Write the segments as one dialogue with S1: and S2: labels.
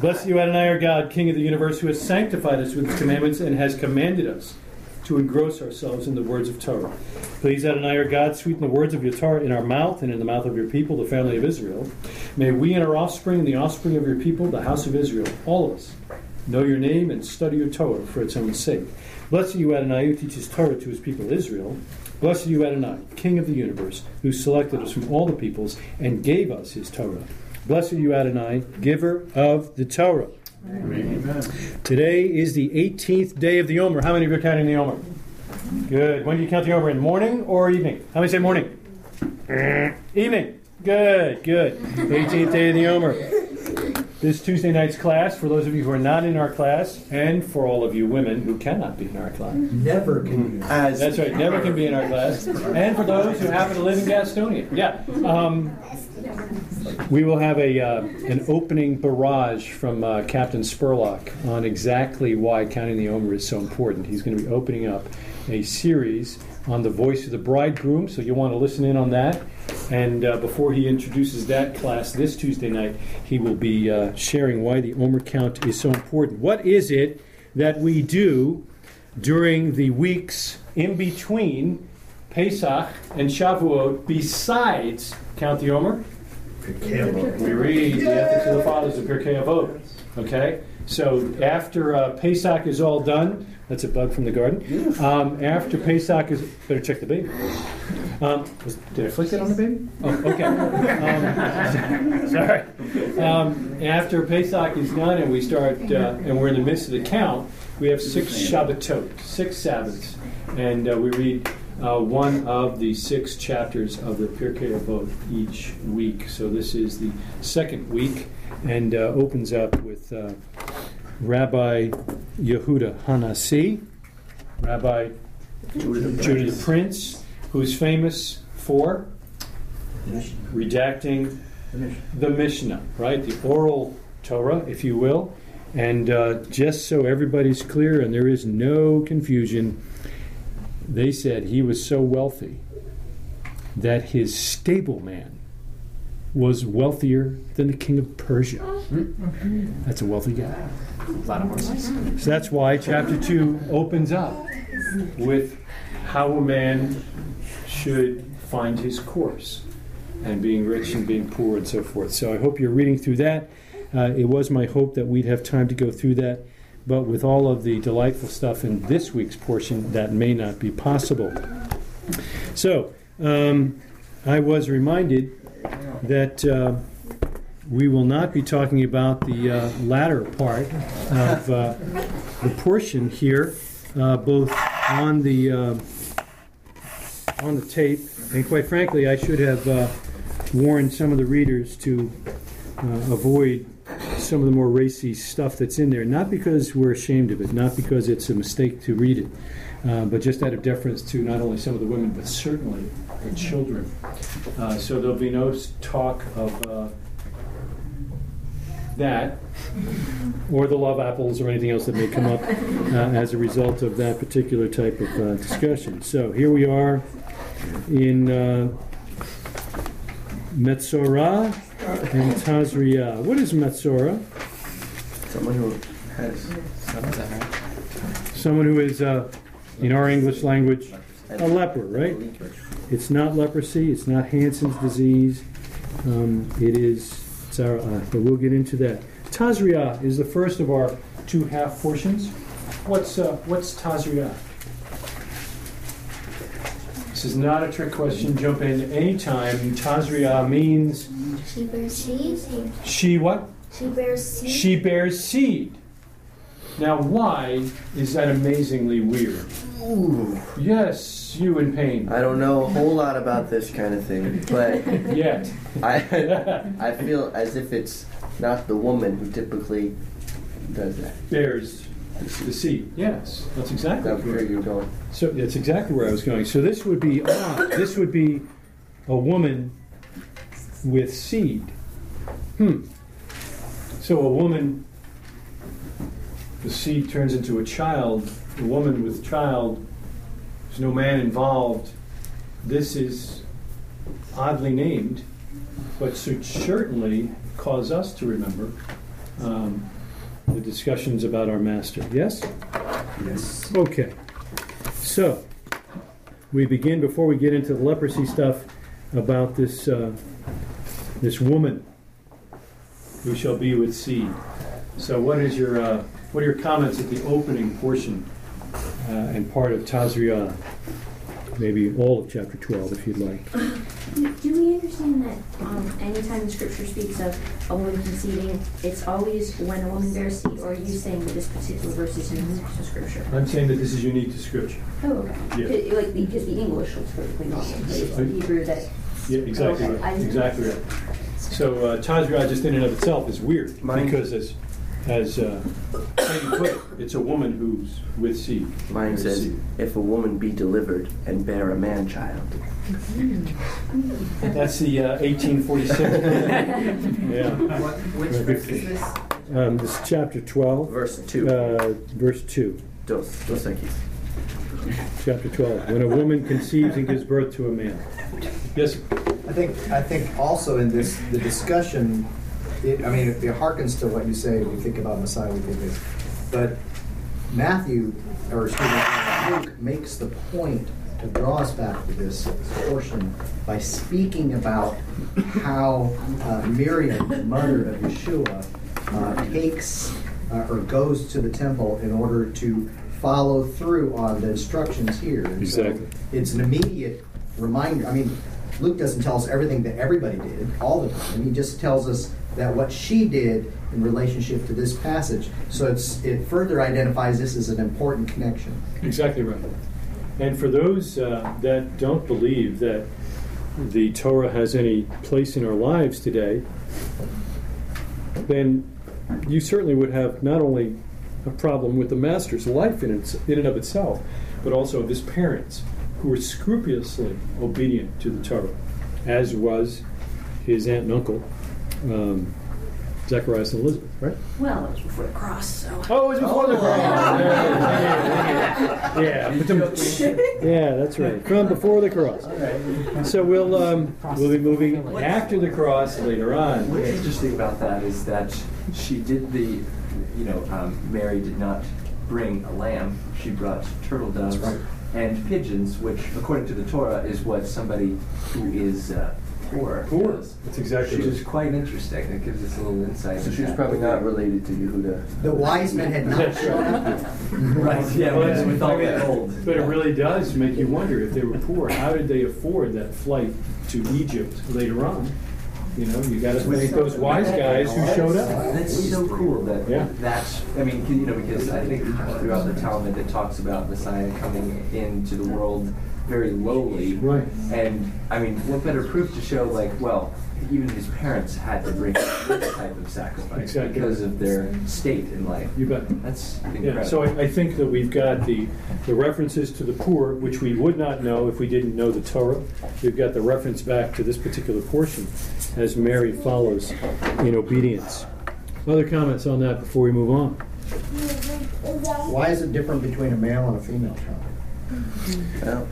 S1: Blessed you, Adonai, our God, King of the universe, who has sanctified us with his commandments and has commanded us to engross ourselves in the words of Torah. Please, Adonai, our God, sweeten the words of your Torah in our mouth and in the mouth of your people, the family of Israel. May we and our offspring and the offspring of your people, the house of Israel, all of us, know your name and study your Torah for its own sake. Blessed you, Adonai, who teaches Torah to his people Israel. Blessed you, Adonai, King of the universe, who selected us from all the peoples and gave us his Torah. Blessed are you, Adonai, giver of the Torah.
S2: Amen.
S1: Today is the 18th day of the Omer. How many of you are counting the Omer? Good. When do you count the Omer? In morning or evening? How many say morning? evening. Good, good. 18th day of the Omer. This Tuesday night's class, for those of you who are not in our class, and for all of you women who cannot be in our class.
S2: Never can you.
S3: As
S1: That's right, never can be in our class. And for those who happen to live in Gastonia. Yeah. Um, we will have a uh, an opening barrage from uh, Captain Spurlock on exactly why counting the Omer is so important. He's going to be opening up a series on the voice of the bridegroom, so you'll want to listen in on that. And uh, before he introduces that class this Tuesday night, he will be uh, sharing why the Omer count is so important. What is it that we do during the weeks in between Pesach and Shavuot besides count the Omer? We read the ethics of the fathers of Pirkei Avot. Okay, so after uh, Pesach is all done, that's a bug from the garden. Um, after Pesach is better check the baby. Um, was, did I flick that on the baby? Oh, okay. Um, sorry. Um, after Pesach is done and we start, uh, and we're in the midst of the count, we have six Shabbatot, six Sabbaths, and uh, we read uh, one of the six chapters of the Pirkei Avot each week. So this is the second week, and uh, opens up with uh, Rabbi Yehuda Hanasi, Rabbi Judah the Prince, who's famous for redacting the Mishnah, right? The oral Torah, if you will. And uh, just so everybody's clear and there is no confusion, they said he was so wealthy that his stableman was wealthier than the king of Persia. That's a wealthy guy.
S4: A lot of horses.
S1: So that's why chapter 2 opens up with how a man should find his course and being rich and being poor and so forth. So I hope you're reading through that. Uh, it was my hope that we'd have time to go through that, but with all of the delightful stuff in this week's portion, that may not be possible. So um, I was reminded that. Uh, we will not be talking about the uh, latter part of uh, the portion here, uh, both on the uh, on the tape, and quite frankly, I should have uh, warned some of the readers to avoid some of the more racy stuff that's in there. Not because we're ashamed of it, not because it's a mistake to read it, uh, but just out of deference to not only some of the women, but certainly the children. Uh, so there'll be no talk of uh, that, or the love apples, or anything else that may come up uh, as a result of that particular type of uh, discussion. So here we are in uh, Metzorah and Tazria. What is Metzorah?
S3: someone who has
S4: Is that right?
S1: Someone who is, uh, in our English language, a leper, right? It's not leprosy. It's not Hansen's disease. Um, it is tzara, but we'll get into that. Tazria is the first of our two half portions. What's uh, what's Tazria? This is not a trick question. Jump in anytime. Tazria means
S5: She bears seed.
S1: she what?
S5: She bears seed.
S1: She bears seed. Now, why is that amazingly weird? Ooh. Yes, you in pain.
S3: I don't know a whole lot about this kind of thing, but
S1: Yet.
S3: I I feel as if it's not the woman who typically does that.
S1: bears the seed. Yes, that's exactly
S3: where you're going.
S1: So that's exactly where I was going. So this would be ah, this would be a woman with seed. Hmm. So a woman, the seed turns into a child. A woman with child. There's no man involved. This is oddly named, but should certainly cause us to remember um, the discussions about our master. Yes?
S2: Yes.
S1: Okay. So, we begin before we get into the leprosy stuff about this uh, this woman who shall be with seed. So, what is your uh, what are your comments at the opening portion uh, and part of Tazria? Maybe all of chapter twelve, if you'd like.
S6: Do do we understand that um, anytime the scripture speaks of a woman conceiving, it's always when a woman bears seed, or are you saying that this particular verse is unique to scripture?
S1: I'm saying that this is unique to Scripture.
S6: Oh, okay.
S1: Yeah.
S6: It- Like, because the English looks perfectly normal, but it's the Hebrew that,
S1: Yeah, exactly
S6: Okay,
S1: right. Exactly right. So uh, Tazria just in and of itself is weird
S3: Mine-
S1: because as as uh, Satan put it, it's a woman who's with seed.
S3: Mine says,
S1: seed.
S3: if a woman be delivered and bear a man child.
S1: That's the uh, 1846. yeah.
S7: What, which verse is this?
S1: Um, this is chapter 12,
S3: Verse 2.
S1: uh, verse 2.
S3: Dos, dos Equis.
S1: Chapter 12. When a woman conceives and gives birth to a man. Yes.
S2: I think, I think also in this, the discussion, it, I mean, it harkens to what you say, when you think about Messiah, we think this. But Matthew, or excuse me, Luke makes the point to draw us back to this portion by speaking about how uh, Miriam, the mother of Yeshua, uh, takes uh, or goes to the temple in order to follow through on the instructions here. And so it's an immediate reminder. I mean, Luke doesn't tell us everything that everybody did all the time. He just tells us that what she did in relationship to this passage. So it's it further identifies this as an important connection.
S1: Exactly right. And for those uh, that don't believe that the Torah has any place in our lives today, then you certainly would have not only a problem with the master's life in, its, in and of itself, but also of his parents, who were scrupulously obedient to the Torah, as was his aunt and uncle, um, Zacharias and Elizabeth, right?
S6: well, it was before the cross, so.
S1: Oh, it was before the cross. Yeah, yeah, but the- yeah, that's right. From before the cross. So we'll um, we'll be moving after the cross later on.
S8: What's interesting about that is that she did the, you know, um, Mary did not bring a lamb. She brought turtle doves
S2: right.
S8: and pigeons, which, according to the Torah, is what somebody who is uh, poor
S1: Poor. That's exactly
S8: Which
S1: right.
S8: is quite interesting. It gives us a little insight.
S3: So she was probably not related to Yehuda.
S2: The wise men had not shown up.
S8: Right, yeah,
S1: Well,
S8: with, with all that gold.
S1: But it really does make you wonder if they were poor, how did they afford that flight to Egypt later on? You know, you got to thank those wise guys who showed up.
S8: That's so cool that
S1: Yeah.
S8: that's, I mean, you know, because I think throughout the Talmud it talks about Messiah coming into the world very lowly.
S1: Right.
S8: And, I mean, what better proof to show, like, well, even his parents had to bring this type of sacrifice
S1: Exactly.
S8: because of their state in life.
S1: You bet.
S8: That's incredible.
S1: Yeah, so I, I think that we've got the, the references to the poor, which we would not know if we didn't know the Torah. We've got the reference back to this particular portion as Mary follows in obedience. Other comments on that before we move on?
S2: Why is it different between a male and a female child?
S3: Well,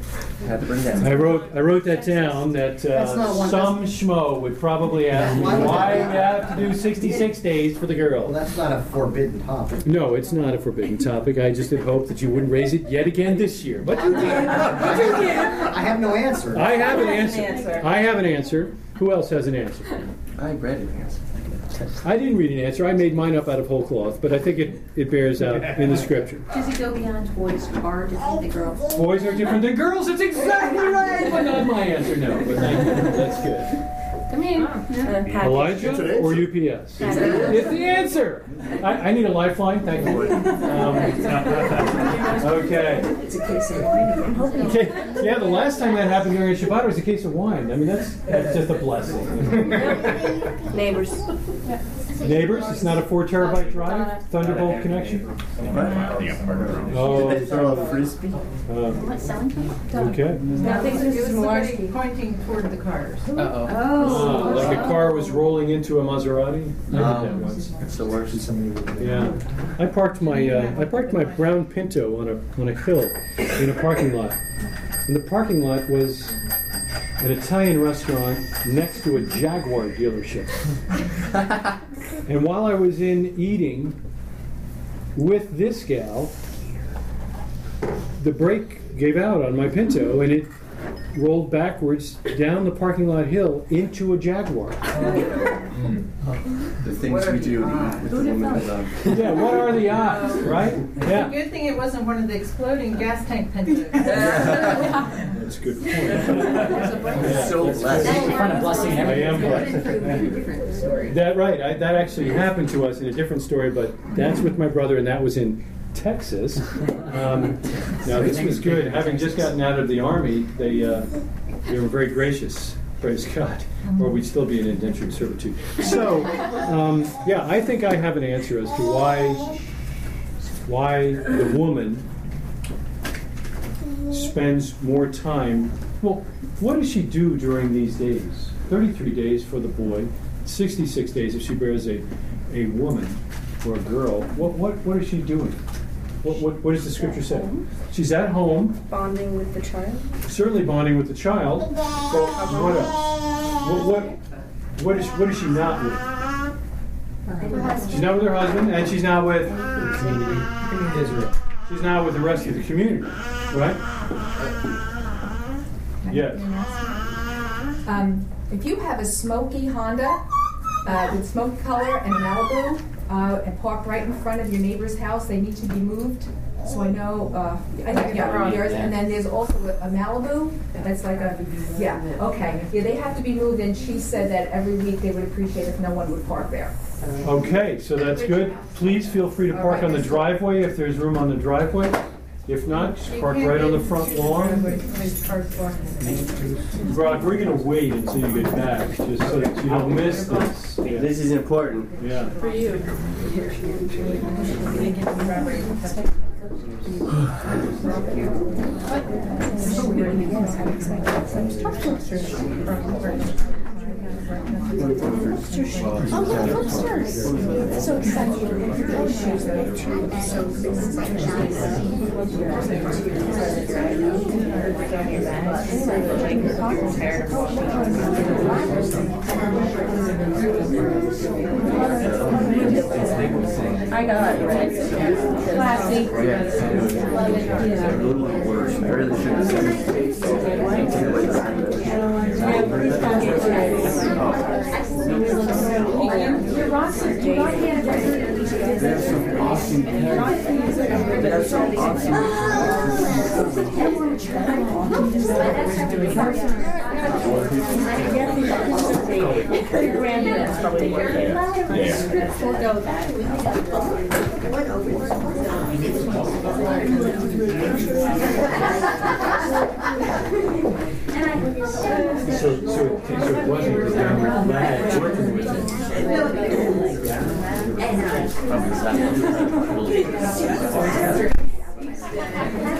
S3: had to bring that.
S1: I wrote, I wrote that down, that
S2: That's not
S1: uh,
S2: one-
S1: some schmo would probably ask me,
S2: Why would
S1: why we
S2: be?
S1: have to do 66 days for the girl.
S2: Well,
S1: girl?
S2: that's not a forbidden topic.
S1: No, it's not a forbidden topic. I just had hoped that you wouldn't raise it yet again this year, but you did.
S2: I have no answer.
S1: I have an answer.
S7: an answer.
S1: I have an answer. Who else has an answer?
S3: I read it. Yes.
S1: I didn't read an answer. I made mine up out of whole cloth, but I think it, it bears out in the scripture.
S6: Does it go beyond boys are different than girls?
S1: Boys are different than girls. That's exactly right. But not my answer. No, but thank you. That's good.
S6: Come in.
S1: Elijah or UPS? It's the answer. I, I need a lifeline. Thank you. Um, okay.
S6: It's a case of wine.
S1: Okay. Yeah, the last time that happened during a Shabbat was a case of wine. I mean, that's that's just a blessing.
S7: Neighbors.
S1: Neighbors, it's not a four terabyte drive, Thunderbolt connection. Oh,
S3: Did they throw a frisbee?
S1: uh,
S6: What, selling time?
S1: okay.
S7: Now, this is
S9: somebody pointing toward the cars.
S4: Uh-oh.
S1: Uh, like a car was rolling into a Maserati. I did that
S3: Um,
S1: once.
S3: It's the worst.
S1: Yeah, I parked my uh, I parked my brown Pinto on a on a hill in a parking lot, and the parking lot was an Italian restaurant next to a Jaguar dealership. And while I was in eating with this gal, the brake gave out on my Pinto and it rolled backwards down the parking lot hill into a Jaguar.
S3: The things we do with the women we love.
S1: Yeah, what are the odds, right? Yeah.
S7: Good thing it wasn't one of the exploding gas tank Pintos.
S1: That's a good point.
S3: So blessed.
S4: You're trying blessing
S1: I am
S4: everything.
S1: blessed.
S6: Story.
S1: That right. I, that actually happened to us in a different story, but that's with my brother, and that was in Texas. Um, now this was good. Having just gotten out of the army, they uh, they were very gracious. Praise God, or we'd still be in indentured servitude. So, um, yeah, I think I have an answer as to why why the woman spends more time. Well, what does she do during these days? 33 days for the boy, 66 days if she bears a, a woman or a girl. What, what, what is she doing? What, what, what does the scripture say? She's at home,
S7: Bonding with the child.
S1: certainly bonding with the child, but what else? What, what, what, is, what is she not with? She's not with her husband, and she's not with Israel. She's not with the rest of the community, right? Yes.
S9: Um, if you have a smoky Honda uh, with smoke color and Malibu uh, and parked right in front of your neighbor's house, they need to be moved. So I know, uh, I think yeah, yours, and then there's also a Malibu that's like a, yeah, okay. Yeah, they have to be moved, and she said that every week they would appreciate if no one would park there.
S1: Okay, so that's good. Please feel free to park on the driveway if there's room on the driveway. If not, just park right on the front lawn. Brock, we're gonna wait until you get back, just so that you don't miss this. Yeah.
S3: This is important.
S1: Yeah.
S5: Oh, yeah, upstairs. So excited.
S7: I got it, right? Classy. Love it.
S3: A little worse. I really some awesome
S1: So, so, it- so it wasn't the downward lag working with it.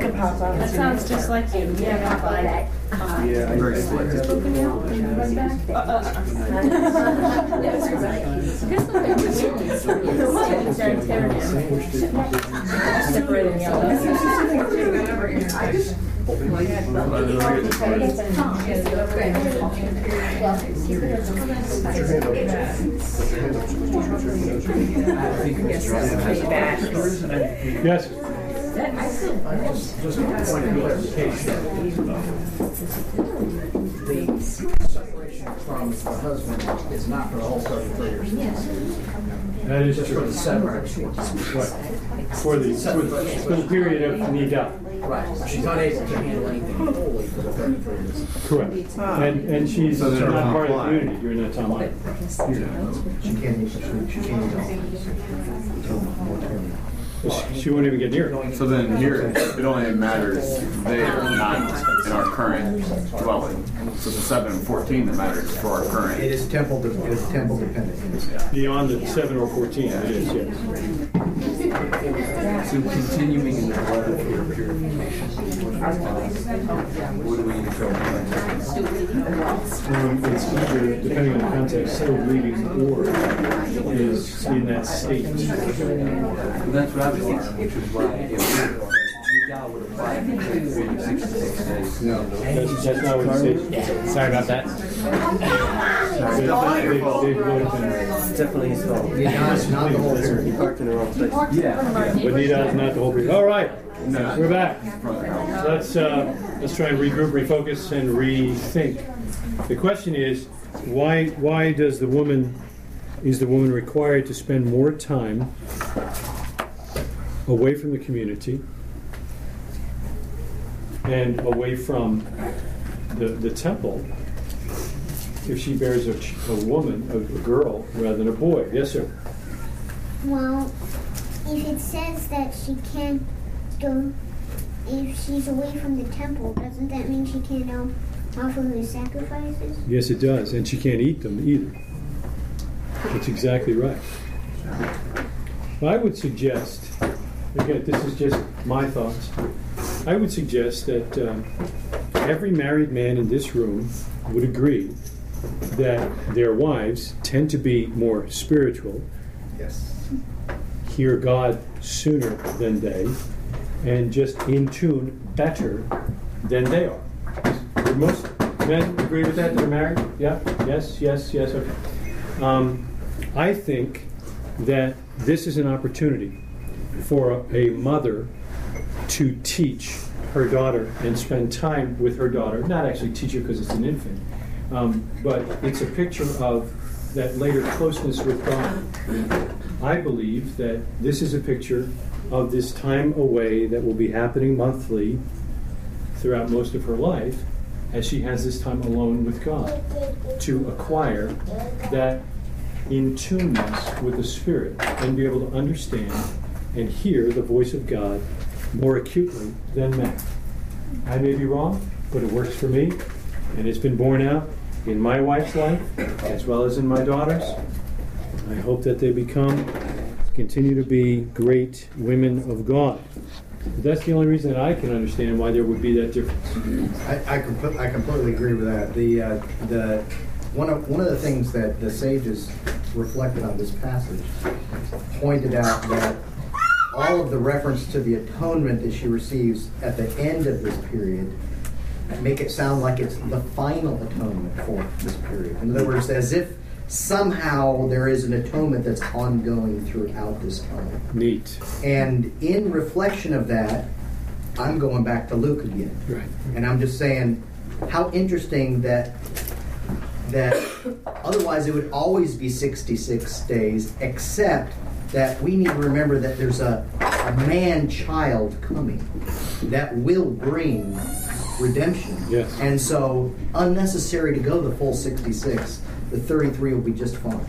S1: Cement or wood?
S7: That sounds just like you. Yeah, Papa.
S3: I'm very selective. Uh, uh, uh.
S1: Yes.
S10: Just a point of clarification. The separation from the husband is not for the whole thirty-three years.
S1: That is
S10: Just for
S1: true.
S10: the separation.
S1: Right. For the, for the- period of nida.
S10: Right, she's not able to handle anything fully for the thirty-three years.
S1: Correct. And, and she's
S2: So
S1: not
S2: they're
S1: part of the community during that time either.
S2: She can't, she can't.
S1: She- She won't even get near it.
S11: So then here, it only matters there, not in our current dwelling. So the seven and fourteen that matters for our current.
S2: is temple, de- it is temple dependent.
S1: Beyond the seven or fourteen, it is, yes.
S8: So continuing in the blood of your purification. What do we go
S1: Um, it's either, depending on the context, still bleeding or is in that state.
S8: That's what I was thinking, which is why if Nidal would apply to 66 days.
S1: That's, not what it says.
S4: Sorry about that.
S8: It's definitely his fault.
S2: Yeah, it's not the whole period.
S8: He parked in the wrong place. Yeah.
S1: But Nidal is not the whole period. All right,
S11: No.
S1: we're back. Let's, uh, let's try and regroup, refocus, and rethink. The question is, why, why does the woman, is the woman required to spend more time away from the community and away from the, the temple if she bears a, a woman, a, a girl, rather than a boy? Yes, sir.
S5: Well, if it says that she can't go, if she's away from the temple, doesn't that mean she can't um, offer her sacrifices?
S1: Yes, it does, and she can't eat them either. That's exactly right. I would suggest, again, this is just my thoughts. I would suggest that um, every married man in this room would agree that their wives tend to be more spiritual,
S2: Yes.
S1: hear God sooner than they, and just in tune better than they are. Would most men agree with that They're married? Yeah? Yes, yes, yes, okay. Um, I think that this is an opportunity for a, mother to teach her daughter and spend time with her daughter, not actually teach her because it's an infant, um, but it's a picture of that later closeness with God. I believe that this is a picture of this time away that will be happening monthly throughout most of her life as she has this time alone with God to acquire that in tuneness with the Spirit and be able to understand and hear the voice of God more acutely than men. I may be wrong, but it works for me, and it's been borne out in my wife's life as well as in my daughter's. I hope that they become, continue to be great women of God. But that's the only reason that I can understand why there would be that difference.
S2: I, I, comp- I completely agree with that. The, uh, the, one of, one of the things that the sages reflected on this passage pointed out that all of the reference to the atonement that she receives at the end of this period make it sound like it's the final atonement for this period. In other words, as if somehow there is an atonement that's ongoing throughout this time.
S1: Neat.
S2: And in reflection of that, I'm going back to Luke again.
S1: Right.
S2: And I'm just saying how interesting that that otherwise it would always be 66 days except that we need to remember that there's a, a man child coming that will bring redemption.
S1: Yes.
S2: And so unnecessary to go the full 66. The 33 will be just fine.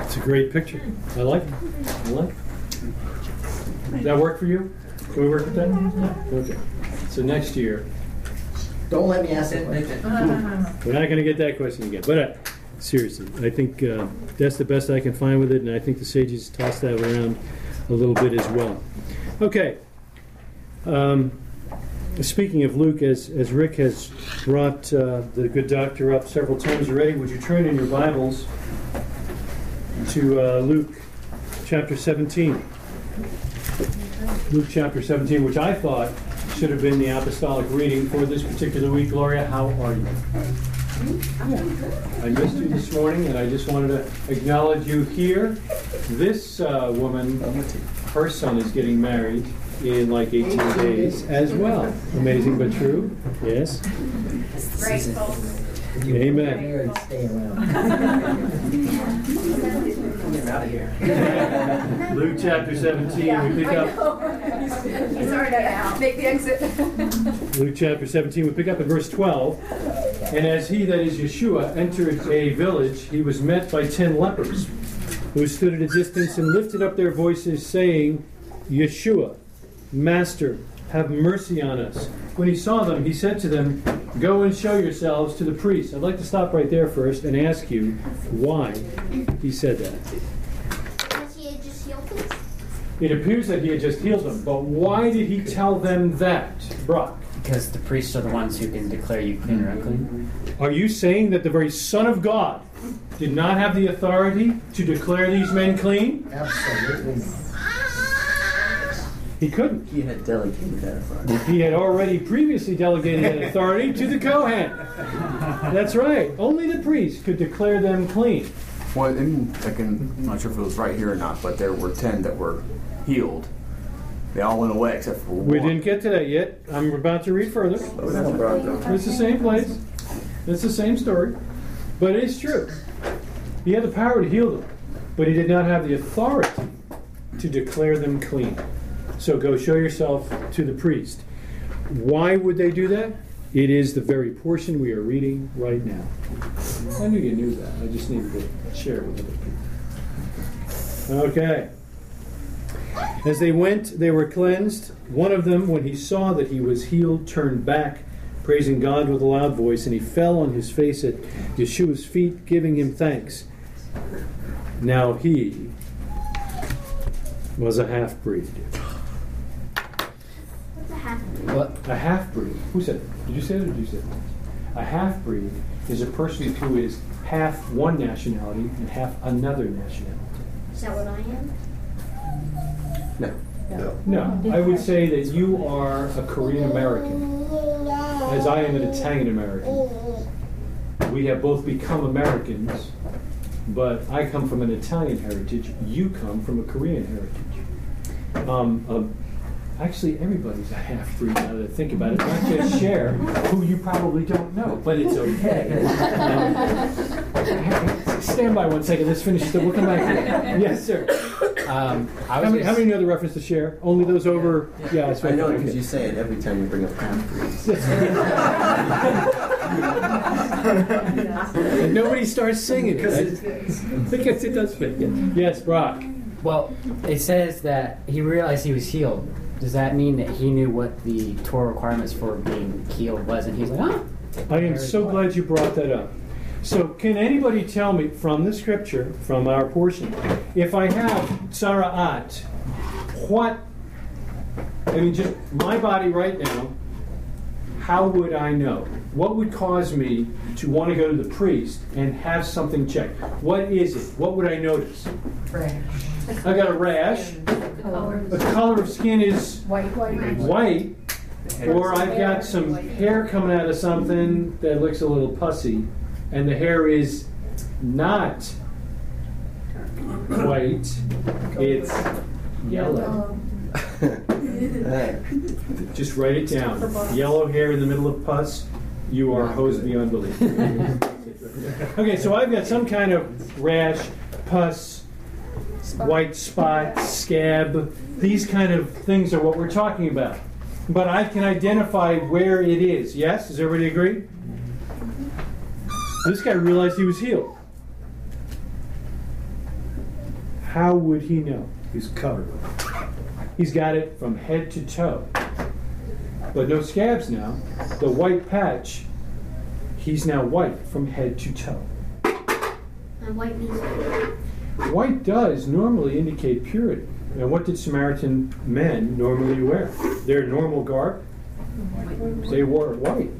S1: It's a great picture. I like it. I like it. Does that work for you? Can we work with that? Okay. So next year,
S2: Don't let me ask that question.
S1: we're not going to get that question again. But uh, seriously, I think uh, that's the best I can find with it, and I think the sages tossed that around a little bit as well. Okay. Um, speaking of Luke, as, as Rick has brought uh, the good doctor up several times already, would you turn in your Bibles to uh, Luke chapter 17? Luke chapter 17, which I thought should have been the apostolic reading for this particular week. Gloria, how are you? I missed you this morning, and I just wanted to acknowledge you here. This uh, woman, her son is getting married in like 18 days as well. Amazing but true. Yes.
S7: Grateful.
S1: Amen.
S2: Stay.
S8: Get him out of here.
S1: Luke chapter 17, we pick up.
S9: He's already out. Make the exit.
S1: Luke chapter 17, we pick up at verse 12. And as he, that is Yeshua, entered a village, he was met by ten lepers, who stood at a distance and lifted up their voices, saying, Yeshua, Master, have mercy on us. When he saw them, he said to them, Go and show yourselves to the priests. I'd like to stop right there first and ask you why he said that.
S5: Because he had just healed them?
S1: It appears that he had just healed them, but why did he tell them that, Brock?
S4: Because the priests are the ones who can declare you clean or unclean.
S1: Are you saying that the very Son of God did not have the authority to declare these men clean?
S2: Absolutely not.
S1: He couldn't.
S3: He had delegated that authority.
S1: He had already previously delegated that authority to the Kohen. That's right. Only the priest could declare them clean.
S11: Well, in, like in, I'm not sure if it was right here or not, but there were ten that were healed. They all went away except for one.
S1: We didn't get to that yet. I'm about to read further.
S3: Slow down, Bronco.
S1: It's the same place. It's the same story. But it is true. He had the power to heal them, but he did not have the authority to declare them clean. So go show yourself to the priest. Why would they do that? It is the very portion we are reading right now. I knew you knew that. I just needed to share it with other people. Okay. As they went, they were cleansed. One of them, when he saw that he was healed, turned back, praising God with a loud voice, and he fell on his face at Yeshua's feet, giving him thanks. Now he was a half breed.
S5: What's a half?
S4: What?
S1: A half breed. Who said it? Did you say it or did you say it? A half breed is a person who is half one nationality and half another nationality.
S5: Is that what I am?
S3: No.
S1: No, No. I would say that you are a Korean American, as I am an Italian American. We have both become Americans, but I come from an Italian heritage. You come from a Korean heritage. Um, um, actually, everybody's a half breed now that I think about it. Not just Cher, who you probably don't know, but it's okay. Um, stand by one second. Let's finish. The, we'll come back. To. Yes, sir.
S4: Um, I
S1: How many, how
S4: gonna
S1: many know the reference to Cher? Only those over. Yeah, that's
S3: I
S1: right.
S3: know because you say it every time you bring up half breeds.
S1: and nobody starts singing it. Because it does fit. Yeah. Yes, Brock.
S4: Well, it says that he realized he was healed. Does that mean that he knew what the Torah requirements for being healed was, and he's like, ah?
S1: I am so glad you brought that up. So, can anybody tell me from the scripture, from our portion, if I have Tzara'at, what, I mean, just my body right now, how would I know? What would cause me to want to go to the priest and have something checked? What is it? What would I notice? I got a rash. The color of skin is
S9: White, white.
S1: white, or I've got some hair coming out of something that looks a little pussy, and the hair is not white, it's yellow. Just write it down. Yellow hair in the middle of pus, you are hosed beyond belief. okay, so I've got some kind of rash, pus, white spot, scab. These kind of things are what we're talking about. But I can identify where it is. Yes? Does everybody agree? This guy realized he was healed. How would he know?
S2: He's covered.
S1: He's got it from head to toe. But no scabs now. The white patch, he's now white from head to toe.
S5: And white means
S1: White does normally indicate purity. And what did Samaritan men normally wear? Their normal garb? They wore white.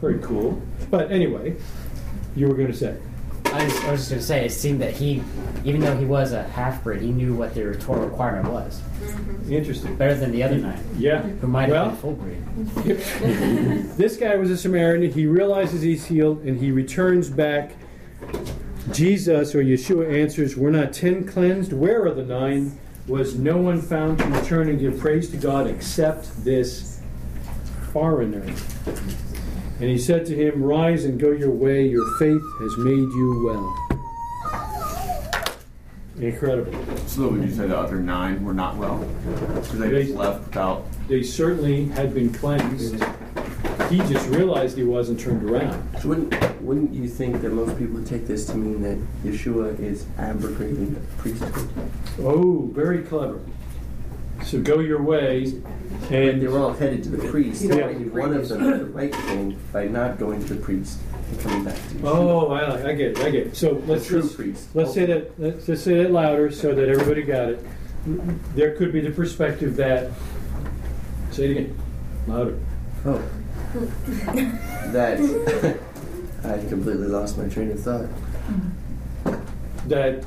S1: Very cool. But anyway, you were going to say.
S4: I was, I was just going to say, it seemed that he, even though he was a half breed, he knew what their Torah requirement was. Mm-hmm.
S1: Interesting.
S4: Better than the other nine,
S1: Yeah.
S4: who might have
S1: Well,
S4: been full breed.
S1: this guy was a Samaritan. He realizes he's healed and he returns back. Jesus or Yeshua answers, We're not ten cleansed. Where are the nine? Was no one found to return and give praise to God except this foreigner? And he said to him, Rise and go your way. Your faith has made you well. Incredible.
S11: So would you say the other nine were not well? Because they
S1: They-
S11: just left without.
S1: They certainly had been cleansed. He just realized he wasn't turned around.
S3: Wouldn't Wouldn't you think that most people would take this to mean that Yeshua is abrogating the priesthood?
S1: Oh, very clever. So go your way,
S3: And
S1: and
S3: they were all headed to the priest.
S1: Yeah.
S3: Only one of them did the right thing by not going to the priest and coming back to Yeshua.
S1: oh, I, I get it, I get it. So let's
S3: true
S1: let's,
S3: priest.
S1: let's say that let's just say that louder so that everybody got it. there could be the perspective that, say it again, louder.
S3: Oh. that I completely lost my train of thought.
S1: that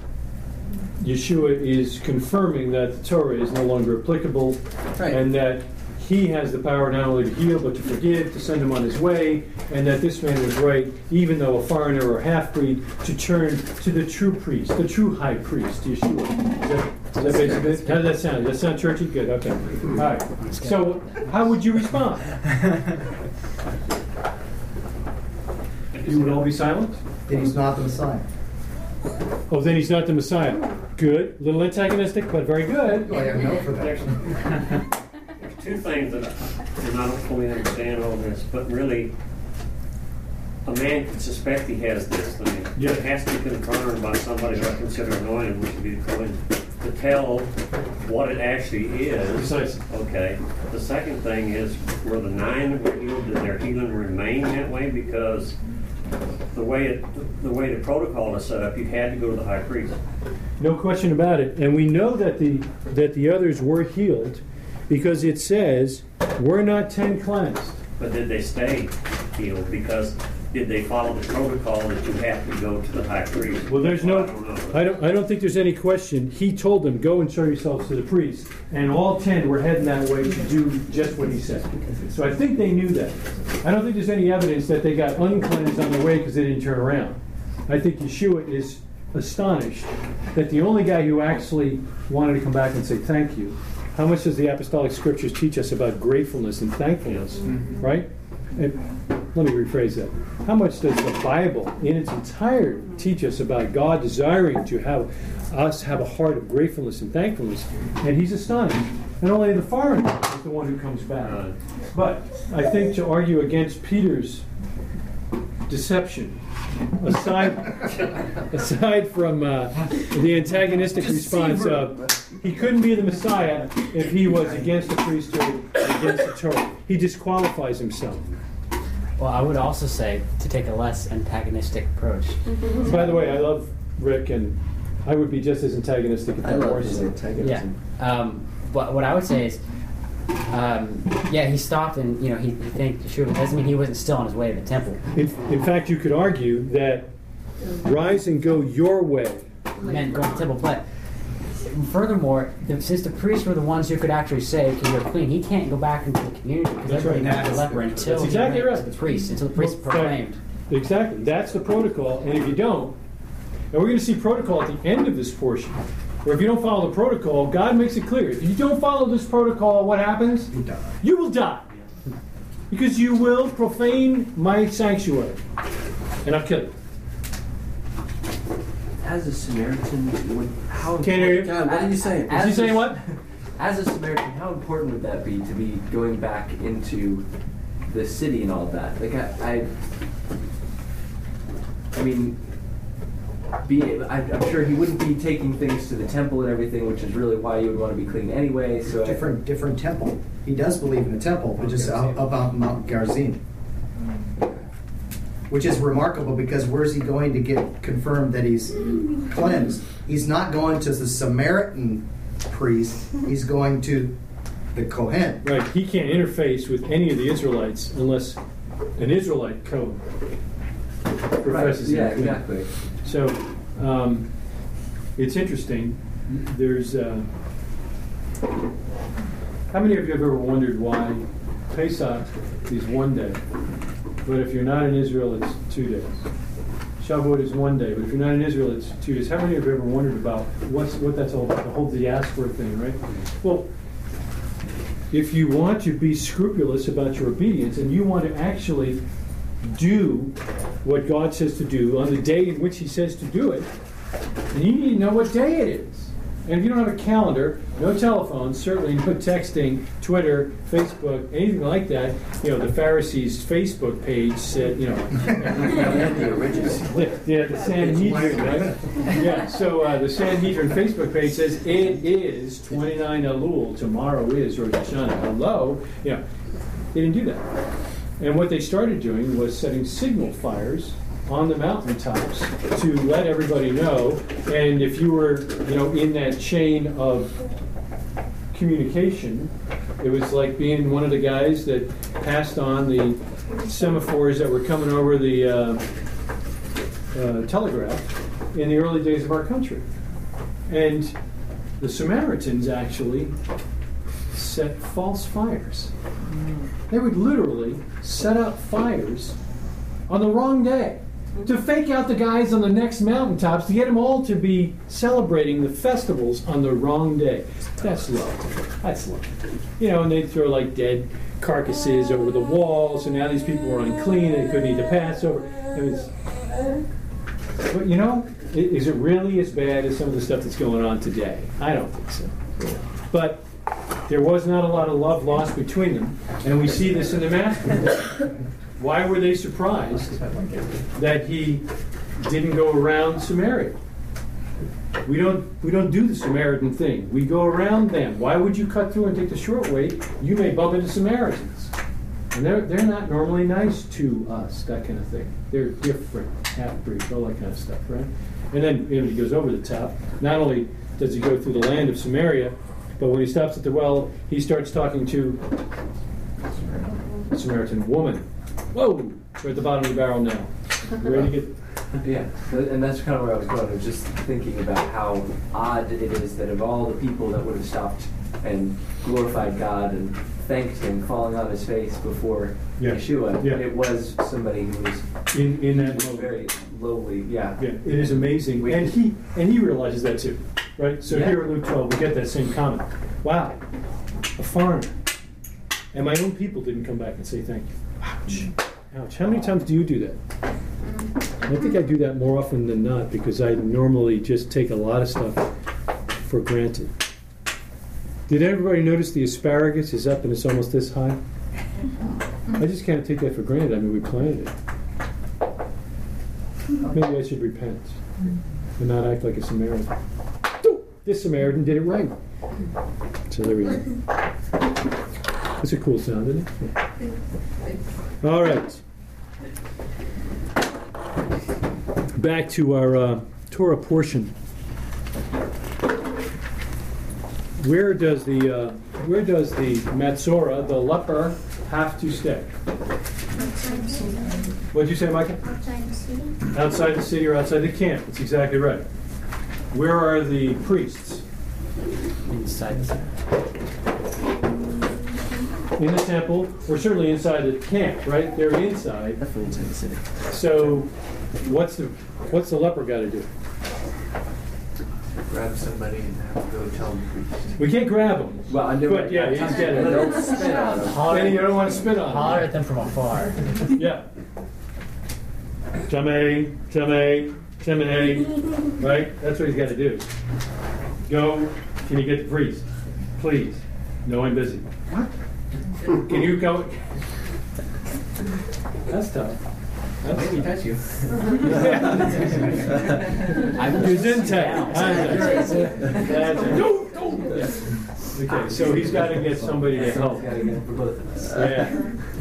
S1: Yeshua is confirming that the Torah is no longer applicable,
S3: Right.
S1: and that he has the power not only to heal but to forgive, to send him on his way, and that this man was right, even though a foreigner or half breed, to turn to the true priest, the true high priest, Yeshua. Is that, is that basically it? How does that sound? Does that sound churchy? Good. Okay. All right. So, how would you respond? You would all be silent.
S2: Then he's not the Messiah.
S1: Oh, then he's not the Messiah. Good. A little antagonistic, but very good.
S2: I have no for that.
S12: two things that, I- and I don't fully understand all this, but really, a man can suspect he has this. I mean,
S1: Yeah.
S12: it has to be confirmed by somebody who I consider anointed, which would be the Kohen, to tell what it actually is.
S1: Precisely.
S12: Okay. The second thing is, were the nine were healed, did their healing remain that way? Because the way it, the way the protocol is set up, you had to go to the high priest.
S1: No question about it. And we know that the that the others were healed because it says, "We're not ten cleansed."
S12: But did they stay healed? Because did they follow the protocol that you have to go to the high priest?
S1: Well, there's no.
S12: I don't know.
S1: I don't. I don't think there's any question. He told them, "Go and show yourselves to the priest," and all ten were heading that way to do just what he said. So I think they knew that. I don't think there's any evidence that they got uncleansed on their way because they didn't turn around. I think Yeshua is astonished that the only guy who actually wanted to come back and say thank you. How much does the apostolic scriptures teach us about gratefulness and thankfulness, mm-hmm. right? And let me rephrase that. How much does the Bible in its entirety teach us about God desiring to have us have a heart of gratefulness and thankfulness? And he's astonished. And only the foreigner is the one who comes back. But I think to argue against Peter's deception, aside aside from uh, the antagonistic response of he couldn't be the Messiah if he was against the priesthood, against the Torah. He disqualifies himself.
S4: Well, I would also say to take a less antagonistic approach.
S1: By the way, I love Rick, and I would be just as antagonistic if
S3: I
S1: I
S3: love
S1: were
S3: his
S1: so.
S4: Yeah. Um, but what I would say is, um, yeah, he stopped and you know he, he thanked Yeshua. But doesn't mean he wasn't still on his way to the temple.
S1: In, in fact, you could argue that rise and go your way.
S4: meant going to the temple. But furthermore, the, since the priests were the ones who could actually say, "Okay, you're clean," he can't go back into the community because
S1: That's
S4: everybody
S1: right.
S4: got the leper until
S1: That's
S4: he
S1: exactly
S4: went
S1: right.
S4: to the priest, until the priest
S1: Well,
S4: proclaimed.
S1: Exactly. That's the protocol. And if you don't, and we're going to see protocol at the end of this portion, where if you don't follow the protocol, God makes it clear. If you don't follow this protocol, what happens?
S2: You die.
S1: You will die. Because you will profane my sanctuary. And I'll kill you.
S8: As a Samaritan, would how
S1: Can't hear you.
S3: God, what are you saying?
S1: Is he saying what?
S8: As a Samaritan, how important would that be to be going back into the city and all that? Like I, I, I mean, be I, I'm sure he wouldn't be taking things to the temple and everything, which is really why you would want to be clean anyway. So I-
S2: Different, different temple. He does believe in the temple, which is out- about Mount Gerizim. Mm. Which is remarkable because where's he going to get confirmed that he's cleansed? He's not going to the Samaritan priest, he's going to the Kohen.
S1: Right. He can't interface with any of the Israelites unless an Israelite code professes right.
S8: yeah,
S1: him.
S8: exactly.
S1: So um, it's interesting. There's uh, how many of you have ever wondered why Pesach is one day, but if you're not in Israel, it's two days. Shavuot is one day, but if you're not in Israel, it's two days. How many of you have ever wondered about what's what that's all about? The whole diaspora thing, right? Well, if you want to be scrupulous about your obedience and you want to actually do what God says to do on the day in which He says to do it, then you need to know what day it is. And if you don't have a calendar, no telephone, certainly no texting, Twitter, Facebook, anything like that, you know, the Pharisees' Facebook page said, you know,
S3: the original.
S1: yeah, the Sanhedrin, right? Yeah, so uh, the Sanhedrin Facebook page says it is 29 Elul, tomorrow is Rosh Hashanah. Hello? Yeah, they didn't do that. And what they started doing was setting signal fires on the mountaintops to let everybody know. And if you were, you know, in that chain of communication. It was like being one of the guys that passed on the semaphores that were coming over the uh, uh, telegraph in the early days of our country. And the Samaritans actually set false fires. They would literally set up fires on the wrong day to fake out the guys on the next mountaintops to get them all to be celebrating the festivals on the wrong day. That's love. That's love. You know, and they'd throw like dead carcasses over the walls, and now these people were unclean, they couldn't eat the Passover. It was, but you know, is it really as bad as some of the stuff that's going on today? I don't think so. But there was not a lot of love lost between them, and we see this in the master. Why were they surprised that he didn't go around Samaria? We don't we don't do the Samaritan thing. We go around them. Why would you cut through and take the short way? You may bump into Samaritans. And they're, they're not normally nice to us, that kind of thing. They're different, half breeds, all that kind of stuff, right? And then you know, he goes over the top. Not only does he go through the land of Samaria, but when he stops at the well, he starts talking to a Samaritan woman. Whoa! We're at the bottom of the barrel now. You ready to get
S8: Yeah, and that's kind of where I was going. I was just thinking about how odd it is that of all the people that would have stopped and glorified God and thanked Him, falling on His face before
S1: Yeah.
S8: Yeshua,
S1: Yeah.
S8: it was somebody who was
S1: in, in that moment?
S8: very lowly. Yeah,
S1: Yeah, it is amazing,
S8: We-
S1: and he and he realizes that too, right? So
S8: Yeah.
S1: here in Luke 12, we get that same comment. Wow, a foreigner, and my own people didn't come back and say thank you. Ouch, ouch. How many times do you do that? I think I do that more often than not because I normally just take a lot of stuff for granted. Did everybody notice the asparagus is up and it's almost this high? I just can't take that for granted. I mean, we planted it. Maybe I should repent and not act like a Samaritan. This Samaritan did it right. So there we go. That's a cool sound, isn't it? All right. Back to our uh, Torah portion. Where does the uh, where does the Metzora, the leper, have to stay? What'd you say, Micah?
S5: Outside the city.
S1: Outside the city or outside the camp. That's exactly right. Where are the priests?
S4: Inside the
S1: In the temple, or certainly inside the camp, right? They're inside.
S3: Definitely inside the city.
S1: So, what's the what's the leper got to do?
S8: grab somebody and have to go tell them. The priest.
S1: We can't grab him.
S8: Well, I know.
S1: But yeah, he's dead.
S8: Don't spit on them.
S1: And you don't want to spit on
S4: Holler at them from afar.
S1: Yeah. Tamei, tamei, tamei, right? That's what he's got to do. Go. Can you get the priest? Please. No, I'm busy. What? Can you go? That's tough. That's
S3: Maybe touch you.
S1: Gesundheit. That's it. Don't, don't. Yeah. Okay, so he's got to get somebody to help.
S8: Got to get for both of us.
S1: Yeah,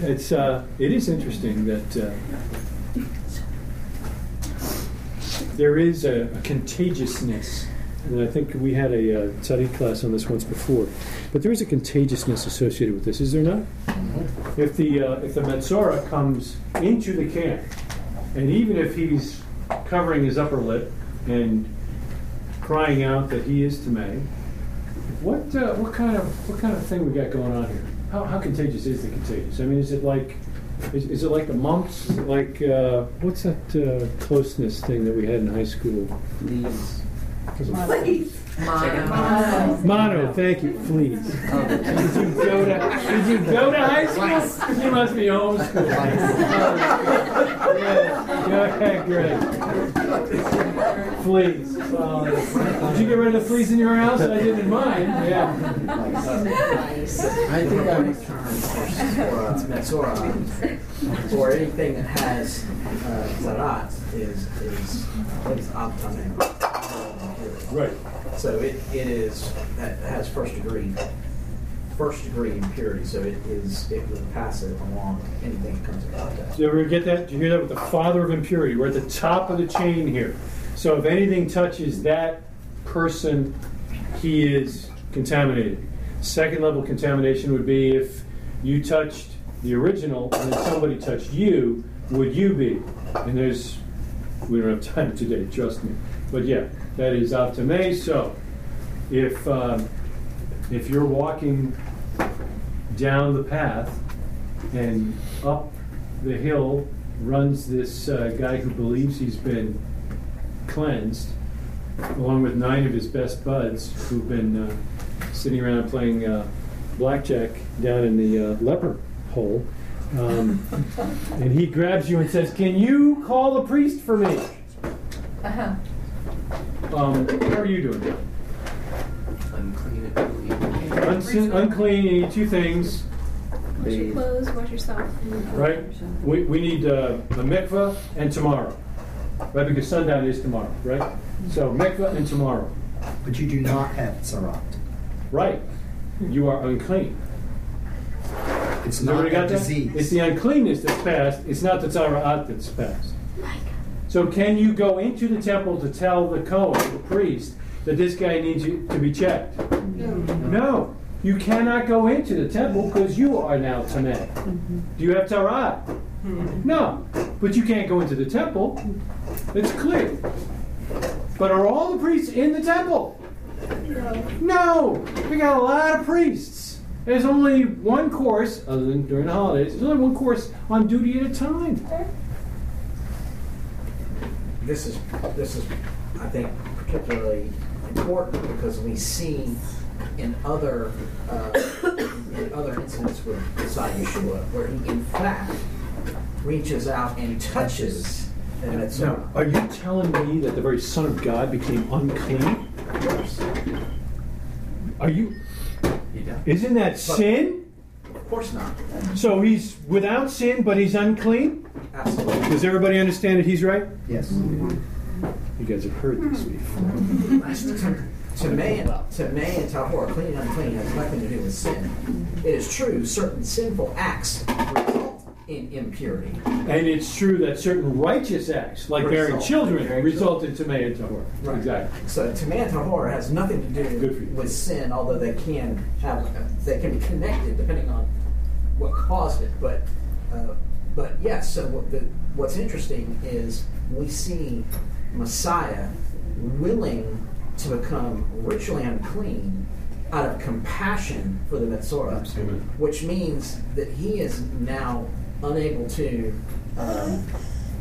S1: it's uh, it is interesting that uh, there is a, a contagiousness, and I think we had a uh, tzaddik class on this once before. But there is a contagiousness associated with this, is there not? If the uh, if the Metzora comes into the camp, and even if he's covering his upper lip and crying out that he is Tamei, what uh, what kind of what kind of thing we got going on here? How, how contagious is the contagious? I mean, is it like is, is it like the mumps? Like uh, what's that uh, closeness thing that we had in high school?
S3: Please.
S1: Mono, thank you, please. Did you go to Did you go to high school? You must be homeschooled. yeah. Okay, great. Fleas. Well, did you get rid of the fleas in your house? I did in mine. Yeah.
S10: I think that was for uh, Metzora, or anything that has uh, zarat is is what is abtamim.
S1: Right.
S10: So it, it is has first degree first degree impurity. So it is it will pass it along anything that comes in contact.
S1: Did you ever get that? Did you hear that with the father of impurity? We're at the top of the chain here. So if anything touches that person, he is contaminated. Second level contamination would be if you touched the original and then somebody touched you, would you be? And there's, we don't have time today, trust me. But yeah, that is up to me. So if, um, if you're walking down the path and up the hill runs this uh, guy who believes he's been cleansed, along with nine of his best buds who've been uh, sitting around playing uh, blackjack down in the uh, leper hole. Um, and he grabs you and says, Can you call the priest for me?
S9: Uh-huh.
S1: Um, how are you doing now?
S8: Unclean and clean.
S1: Unsin- unclean, you need two things,
S7: Wash your clothes, wash yourself.
S1: right? We, we need uh, a mikvah and tomorrow, right? Because sundown is tomorrow, right? So mikvah and tomorrow,
S2: But you do not have tzarat.
S1: right? You are unclean.
S2: It's
S1: Has
S2: not a
S1: got that?
S2: disease.
S1: It's the uncleanness that's passed. It's not the tzara'at that's passed. So can you go into the temple to tell the Kohen, the priest, that this guy needs you to be checked? No. No. You cannot go into the temple because you are now tameh. Mm-hmm. Do you have tzara'at? Mm-hmm. No. But you can't go into the temple. It's clear. But are all the priests in the temple? No. No. We got a lot of priests. There's only one course, other than during the holidays, there's only one course on duty at a time.
S10: This is this is I think particularly important because we see in other uh, in other incidents with Messiah Yeshua where he in fact reaches out and touches and it's
S1: Now, are you telling me that the very Son of God became unclean? Are you? Isn't that sin?
S10: of course not
S1: So he's without sin, but he's unclean?
S10: Absolutely
S1: Does everybody understand that he's right?
S2: Yes.
S1: You guys have heard this before.
S10: to man to man and tahor clean and unclean has nothing to do with sin it is true certain sinful acts result in impurity
S1: And it's true that certain righteous acts, like bearing
S10: Result.
S1: children,
S10: Bearing
S1: result in Tamei and Tahor.
S10: Right.
S1: Exactly.
S10: So and Tahor has nothing to do with sin, although they can have they can be connected depending on what caused it. But uh, but yes, so what the, what's interesting is we see Messiah willing to become ritually unclean out of compassion for the Metzora,
S1: Amen.
S10: which means that he is now unable to, um,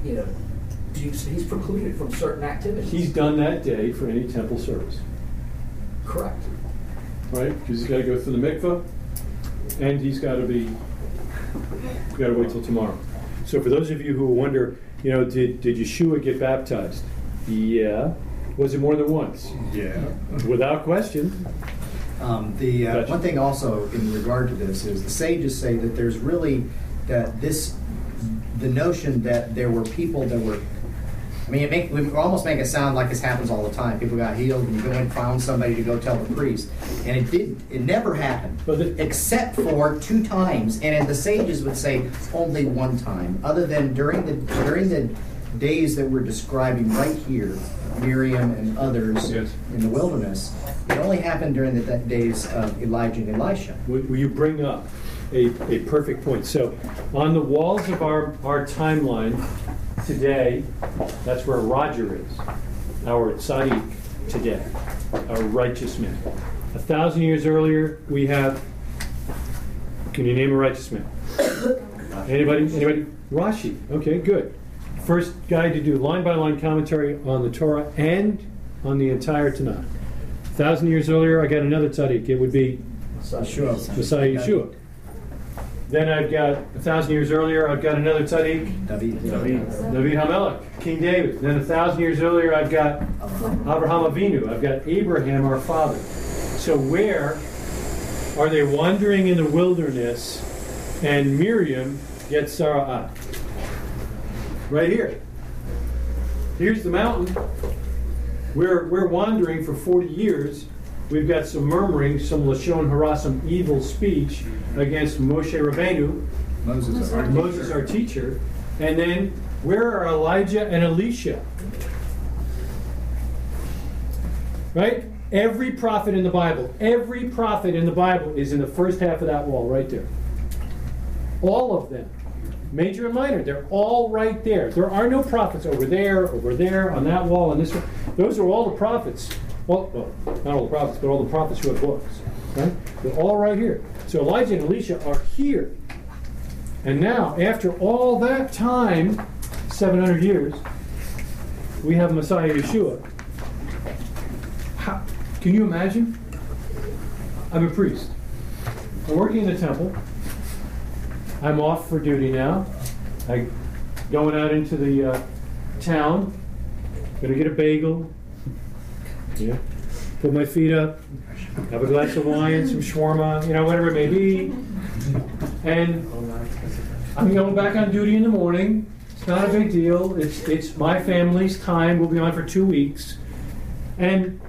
S10: you know, do, he's precluded from certain activities.
S1: He's done that day for any temple service,
S10: Correct.
S1: right? Because he's got to go through the mikvah, and he's got to be, got to wait till tomorrow. So for those of you who wonder, you know, did, did Yeshua get baptized? Yeah. Was it more than once?
S11: Yeah.
S1: Without question.
S2: Um, the uh,
S1: Gotcha.
S2: one thing also in regard to this is the sages say that there's really that this the notion that there were people that were. I mean, make, we almost make it sound like this happens all the time. People got healed, and you go and found somebody to go tell the priest, and it didn't. It never happened, except for two times. And the sages would say only one time, other than during the during the days that we're describing right here, Miriam and others
S1: Yes.
S2: in the wilderness. It only happened during the days of Elijah and Elisha.
S1: Will you bring up a, a perfect point? So, on the walls of our, our timeline today, that's where Roger is, our tzaddik today, our righteous man. A thousand years earlier, we have. Can you name a righteous man? Anybody? Anybody? Rashi. Okay, good. First guy to do line by line commentary on the Torah and on the entire Tanakh. A thousand years earlier, I got another tzaddik. It would be
S2: Yeshua.
S1: Messiah Yeshua. Then I've got a thousand years earlier, I've got another tzaddik,
S2: David.
S1: David HaMelech, King David. Then a thousand years earlier, I've got Abraham Avinu. I've got Abraham, our father. So where are they wandering in the wilderness, and Miriam gets Sarah Right here. Here's the mountain. We're, we're wandering for 40 years. We've got some murmuring, some Lashon Hara, some evil speech mm-hmm. against Moshe Rabbeinu,
S2: Moses. our
S1: Moses,
S2: teacher.
S1: our teacher. And then where are Elijah and Elisha? Right? Every prophet in the Bible, every prophet in the Bible is in the first half of that wall right there. All of them. Major and minor, they're all right there. There are no prophets over there, over there, on that wall, on this one. Those are all the prophets. Well, not all the prophets, but all the prophets who have books. Right? They're all right here. So Elijah and Elisha are here. And now, after all that time, 700 years, we have Messiah Yeshua. How, can you imagine? I'm a priest. I'm working in the temple. I'm off for duty now. I'm going out into the uh, town. Gonna get a bagel. Yeah. Put my feet up. Have a glass of wine, some shawarma, you know, whatever it may be. And I'm going back on duty in the morning. It's not a big deal. It's it's my family's time. We'll be on for two weeks. And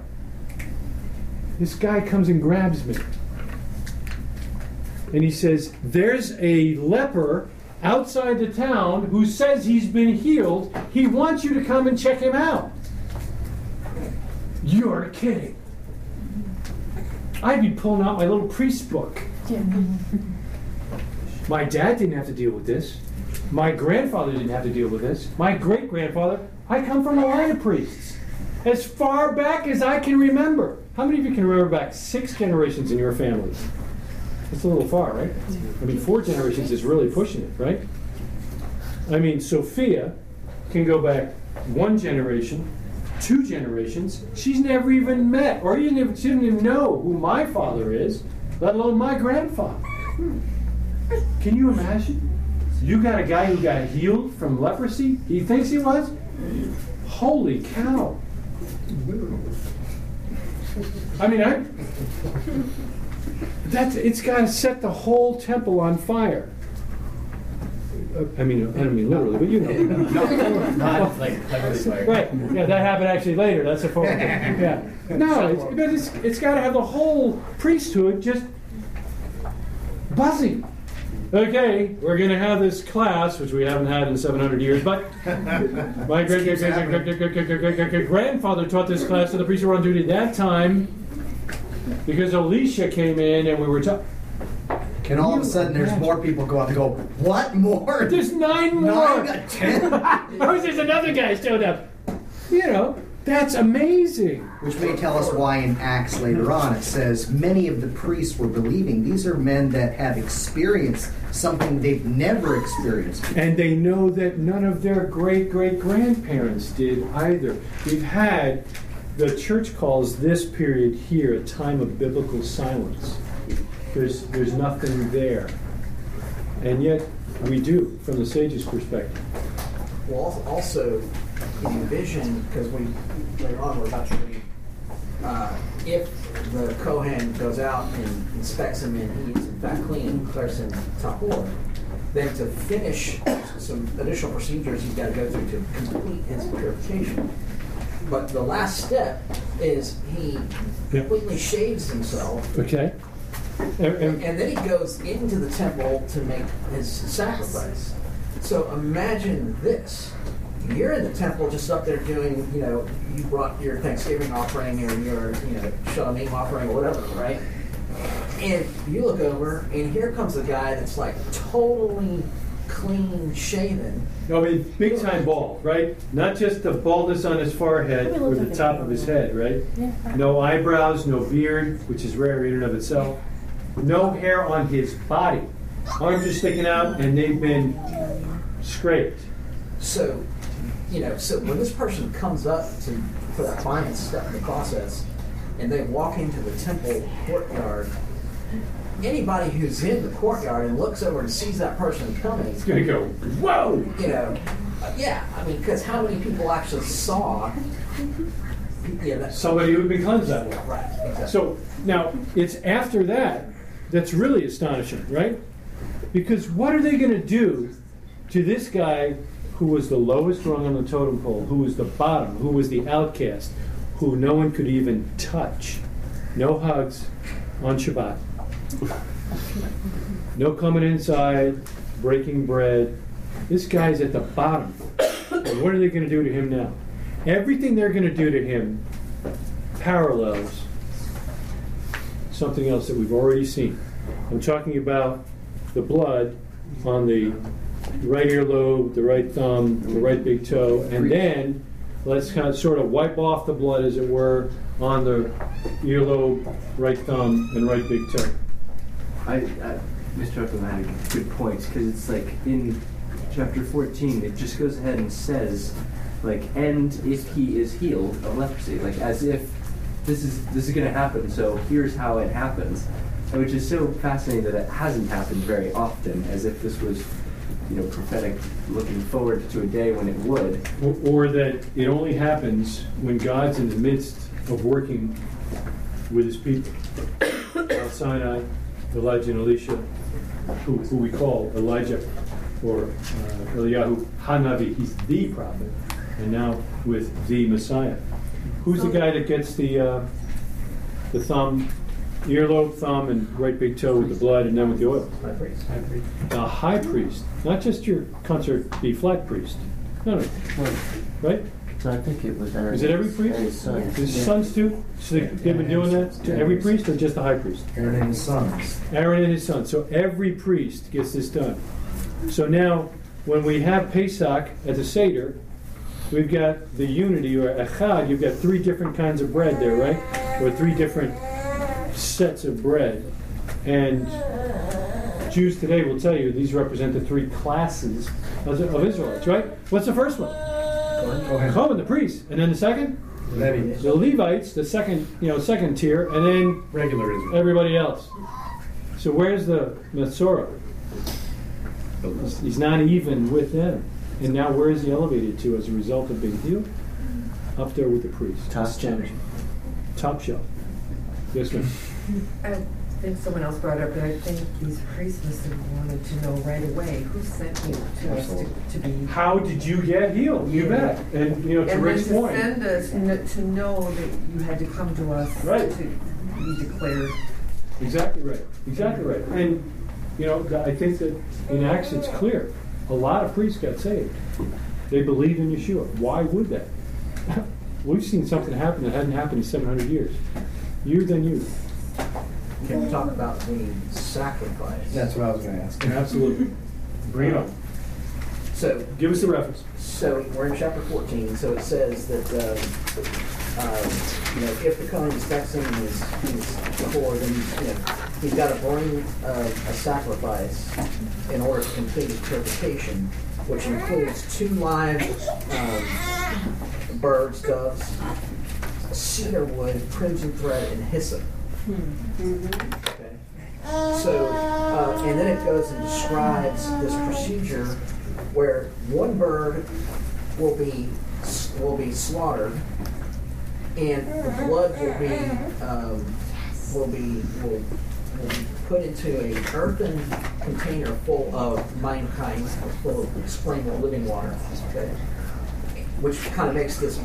S1: this guy comes and grabs me. And he says, There's a leper outside the town who says he's been healed. He wants you to come and check him out. You're kidding. I'd be pulling out my little priest book. My dad didn't have to deal with this. My grandfather didn't have to deal with this. My great grandfather, I come from a line of priests. As far back as I can remember. How many of you can remember back six generations in your family? It's a little far, right? I mean, four generations is really pushing it, right? I mean, Sophia can go back one generation, two generations. She's never even met, or even if she didn't even know who my father is, let alone my grandfather. Can you imagine? You got a guy who got healed from leprosy? He thinks he was? Holy cow. I mean, I. That's it's got to set the whole temple on fire. Uh, I mean, I don't mean literally, but you know.
S4: Not like cleverly fired.
S1: Right. Yeah, that happened actually later. That's a photo. Yeah. No, it's, but it's, it's got to have the whole priesthood just buzzing. Okay, we're going to have this class, which we haven't had in 700 years, but my great great great great great great great great great great grandfather taught this class to the priests who were on duty at that time because Elisha came in and we were talking.
S2: And all of a sudden, there's more people go out and go, what more?
S1: There's nine more.
S2: Nine, ten.
S1: oh, there's another guy showed up. You know, that's amazing.
S2: Which may tell us why in Acts later on it says many of the priests were believing. These are men that have experienced something they've never experienced.
S1: And they know that none of their great great grandparents did either. We've had, the church calls this period here a time of biblical silence. There's, there's nothing there. And yet, we do, from the sage's perspective.
S10: Well, also, you envision, because we, later on, we're about to read, uh, if the Kohen goes out and inspects him and he's in fact clean and declares him tahor, then to finish some additional procedures he's got to go through to complete his purification. But the last step is he completely shaves himself
S1: Okay? And, and-
S10: and then he goes into the temple to make his sacrifice. So imagine this. You're in the temple just up there doing, you know, you brought your Thanksgiving offering or your, you know, Shalom offering or whatever, right? And you look over, and here comes a guy that's like totally clean shaven.
S1: I mean, big time bald, right? Not just the baldness on his forehead or the top of his head, right? No eyebrows, no beard, which is rare in and of itself. No hair on his body. Arms are sticking out and they've been scraped.
S10: So, you know, so when this person comes up to for that final step in the process, and they walk into the temple courtyard, anybody who's in the courtyard and looks over and sees that person coming,
S1: It's gonna go, whoa!
S10: you know, uh, yeah, I mean, because how many people actually saw? Yeah,
S1: Somebody been cleansed that way.
S10: right. Exactly.
S1: So now it's after that that's really astonishing, right? Because what are they going to do to this guy who was the lowest rung on the totem pole, who was the bottom, who was the outcast, who no one could even touch? No hugs on Shabbat. No coming inside, breaking bread. This guy's at the bottom. What are they going to do to him now? Everything they're going to do to him parallels something else that we've already seen. I'm talking about the blood on the right earlobe, the right thumb, the right big toe, and then let's kind of sort of wipe off the blood, as it were, on the earlobe, right thumb, and right big toe.
S8: I, I Mr. Upton had good points because it's like in chapter 14, it just goes ahead and says, like, and if he is healed of leprosy, like as if this is this is going to happen. So here's how it happens, which is so fascinating that it hasn't happened very often, as if this was, you know, prophetic, looking forward to a day when it would.
S1: Or, or that it only happens when God's in the midst of working with his people. Mount Sinai, Elijah and Elisha, who, who we call Elijah or uh, Eliyahu Hanavi, he's the prophet, and now with the Messiah. Who's the guy that gets the uh, the thumb, earlobe, thumb, and right big toe with the blood, and then with the oil?
S10: High priest.
S1: The high priest, not just your concert B flat priest. No, no, right?
S3: So I think it was Aaron.
S1: Is it every priest?
S3: And his son.
S1: His sons too? So they- they've been doing that to every priest or just the high priest?
S2: Aaron and his sons.
S1: Aaron and his sons. So every priest gets this done. So now, when we have Pesach at the Seder, we've got the unity or echad. You've got three different kinds of bread there, right? Or three different sets of bread. And Jews today will tell you these represent the three classes of of Israelites, right? What's the first one? Kohen, the priest, and then the second, the Levites, the second, you know, second tier, and then
S2: Regular Israel.
S1: everybody else. So where's the Metzora? He's- He's not even with them. And now where is he elevated to as a result of being healed? Up there with the priest.
S3: Top
S1: shelf. Top shelf. Yes, ma'am.
S7: I think someone else brought up, but I think these priests must have wanted to know right away, who sent you to us to, to be.
S1: How did you get healed? You
S7: Yeah.
S1: bet. And, you know, to
S7: And then
S1: Rick's
S7: to
S1: point.
S7: send us, kn- to know that you had to come to us
S1: Right.
S7: to be declared.
S1: Exactly right. Exactly right. And, you know, I think that in Acts it's clear. A lot of priests got saved. They believed in Yeshua. Why would they? We've seen something happen that hadn't happened in 700 years. You then you.
S10: Can we talk about the sacrifice?
S2: That's what I was going to ask.
S1: Absolutely. Bring it on.
S10: So,
S1: Give us the reference.
S10: so we're in chapter 14. So it says that um, um, you know if the Kohen inspects him and he's, he's before, then you know he's got to bring uh, a sacrifice in order to complete purification, which includes two live um, birds, doves, cedar wood, crimson thread, and hyssop. Okay. So, uh, and then it goes and describes this procedure where one bird will be will be slaughtered, and the blood will be um, will be will, will be put into a earthen container full of mayim chayim, full of spring or living water, okay, which kind of makes this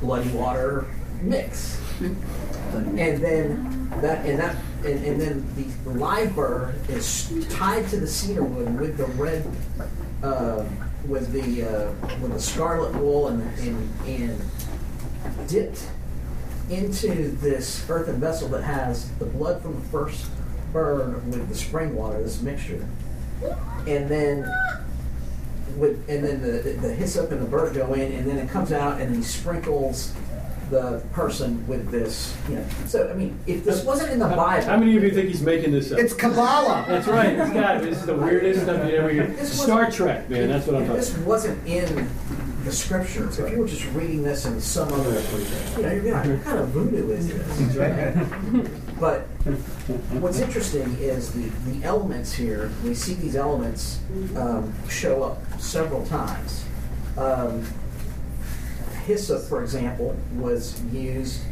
S10: bloody water mix. And then that and that and, and then the live bird is tied to the cedar wood with the red uh, with the uh, with the scarlet wool and and, and dipped into this earthen vessel that has the blood from the first bird with the spring water this mixture and then with and then the, the hyssop and the bird go in and then it comes out and he sprinkles the person with this you know so i mean if this wasn't in the bible
S1: How many of you think he's making this up?
S2: It's Kabbalah.
S1: That's right. It's got it. This is the weirdest stuff you ever hear. Star Trek, man. That's what I'm
S10: if
S1: talking
S10: this wasn't in the scriptures if you were just reading this in some other you know you'd be like what kind of voodoo is this right? but what's interesting is the, the elements here we see these elements um, show up several times. Um, hyssop for example was used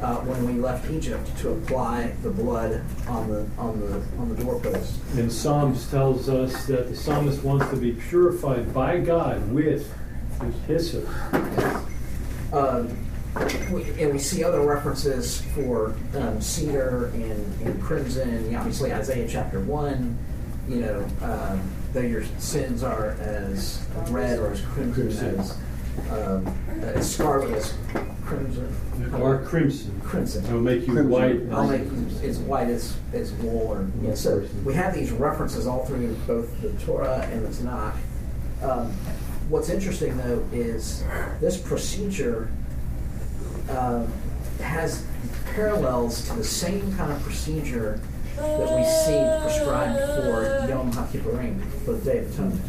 S10: uh, when we left Egypt to apply the blood on the on the on the doorpost.
S1: And Psalms tells us that the psalmist wants to be purified by God with hyssop.
S10: Um, we, and we see other references for um, cedar and, and crimson. Obviously, Isaiah chapter 1, you know, um, though your sins are as red or as crimson,
S1: Crimson.
S10: as um, as scarlet as crimson.
S1: Or crimson.
S10: Crimson.
S1: It'll make you white.
S10: I'll make you as white as, as wool. Or, yeah, so we have these references all through both the Torah and the Tanakh. Um, what's interesting though is this procedure um, has parallels to the same kind of procedure that we see prescribed for Yom HaKippurim, for the Day of Atonement.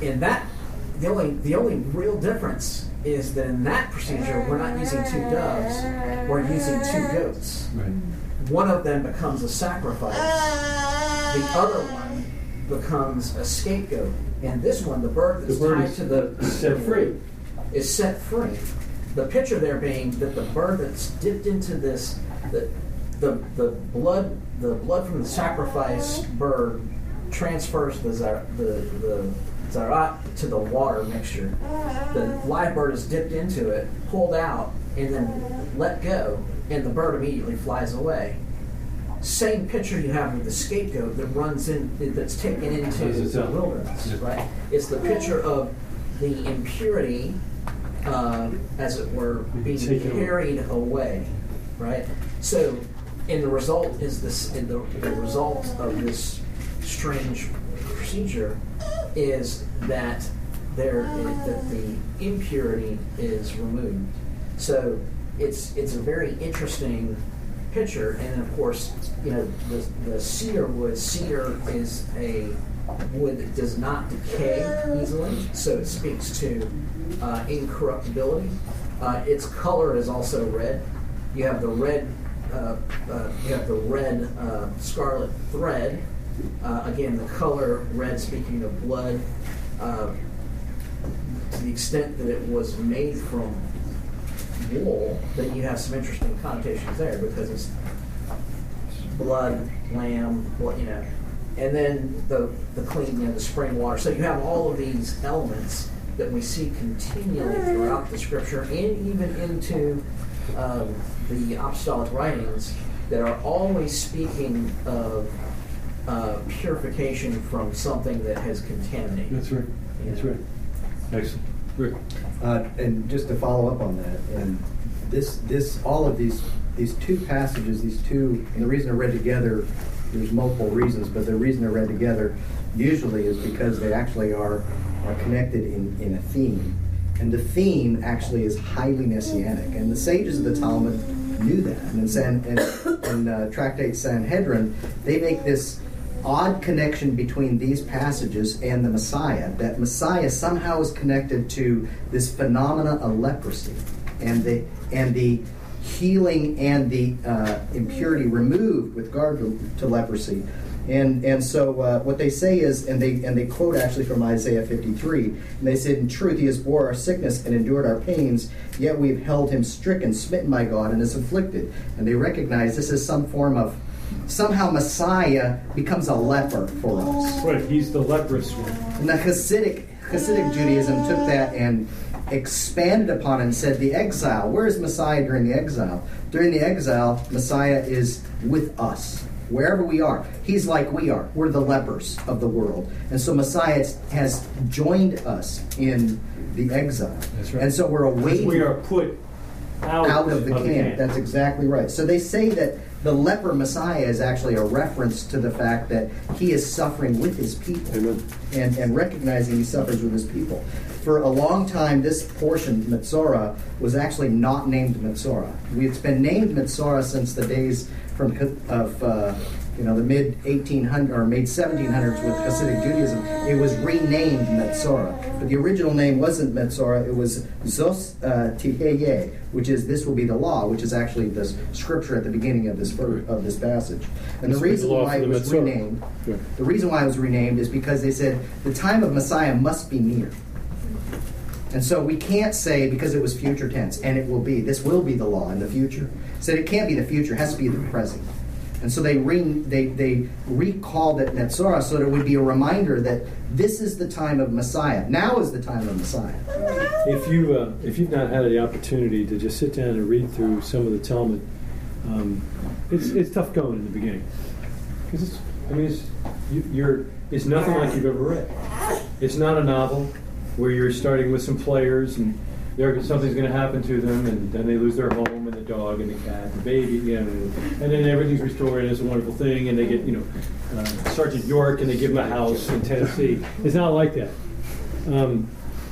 S10: In that, the only the only real difference is that in that procedure we're not using two doves, we're using two goats.
S1: Right.
S10: One of them becomes a sacrifice. The other one becomes a scapegoat. And this one, the bird that's
S1: The bird
S10: tied
S1: is
S10: to the
S1: set free.
S10: is set free. The picture there being that the bird that's dipped into this, the, the, the blood, the blood from the sacrifice bird transfers the zar, the, the zarat to the water mixture. The live bird is dipped into it, pulled out, and then let go, and the bird immediately flies away. Same picture you have with the scapegoat that runs in, that's taken into the wilderness, right? It's the picture of the impurity, um, as it were, being carried away, right? So, and the result is this. And the, the result of this strange procedure is that there that the impurity is removed. So it's it's a very interesting picture, and then of course, you know the, the cedar wood. Cedar is a wood that does not decay easily, so it speaks to uh, incorruptibility. Uh, its color is also red. You have the red. Uh, uh, you have the red uh, scarlet thread. Uh, again, the color red, speaking of blood. To the extent that it was made from then you have some interesting connotations there because it's blood, lamb, blood, you know, and then the the clean, you know, the spring water. So you have all of these elements that we see continually throughout the scripture and even into um, the apostolic writings that are always speaking of uh, purification from something that has contaminated.
S1: That's right. That's right. Excellent.
S2: Uh, and just to follow up on that, and this, this, all of these, these two passages, these two, and the reason they're read together, there's multiple reasons, but the reason they're read together usually is because they actually are, are connected in, in a theme. And the theme actually is highly messianic. And the sages of the Talmud knew that. And in, San, uh, Tractate Sanhedrin, they make this odd connection between these passages and the Messiah. That Messiah somehow is connected to this phenomena of leprosy and the and the healing and the uh, impurity removed with regard to, to leprosy. And and so uh, what they say is, and they and they quote actually from Isaiah 53, and they said, "In truth, He has bore our sickness and endured our pains, yet we have held Him stricken, smitten by God, and is afflicted." And they recognize this is some form of somehow Messiah becomes a leper for us.
S1: Right, he's the leprous one.
S2: And the Hasidic Hasidic Judaism took that and expanded upon it and said the exile. Where is Messiah during the exile? During the exile, Messiah is with us. Wherever we are, he's like we are. We're the lepers of the world. And so Messiah has joined us in the exile.
S1: That's right.
S2: And so we're awaiting
S1: We are put out,
S2: out of the camp. That's exactly right. So they say that the leper Messiah is actually a reference to the fact that he is suffering with his people
S1: Amen.
S2: and, and recognizing he suffers with his people. For a long time, this portion, Metzora, was actually not named Metzora. It's been named Metzora since the days from of uh, you know the mid 1800s or mid 1700s with Hasidic Judaism. It was renamed Metzora, but the original name wasn't Metzora. It was Zos uh, Tiheye, which is this will be the law, which is actually the scripture at the beginning of this of this passage. And
S1: This
S2: the reason why it was
S1: Metzora.
S2: renamed,
S1: Yeah.
S2: the reason why it was renamed is because they said the time of Messiah must be near. And so we can't say because it was future tense, and it will be. This will be the law in the future. Said it can't be the future; it has to be the present. And so they re, they they recalled it Metzora so that it would be a reminder that this is the time of Messiah. Now is the time of Messiah.
S1: If you uh, if you've not had the opportunity to just sit down and read through some of the Talmud, um, it's it's tough going in the beginning because it's I mean it's you, you're it's nothing like you've ever read. It's not a novel. where you're starting with some players and there, something's going to happen to them, and then they lose their home and the dog and the cat and the baby, you know, and then everything's restored and it's a wonderful thing, and they get, you know, uh, Sergeant York and they give him a house in Tennessee. It's not like that. Um,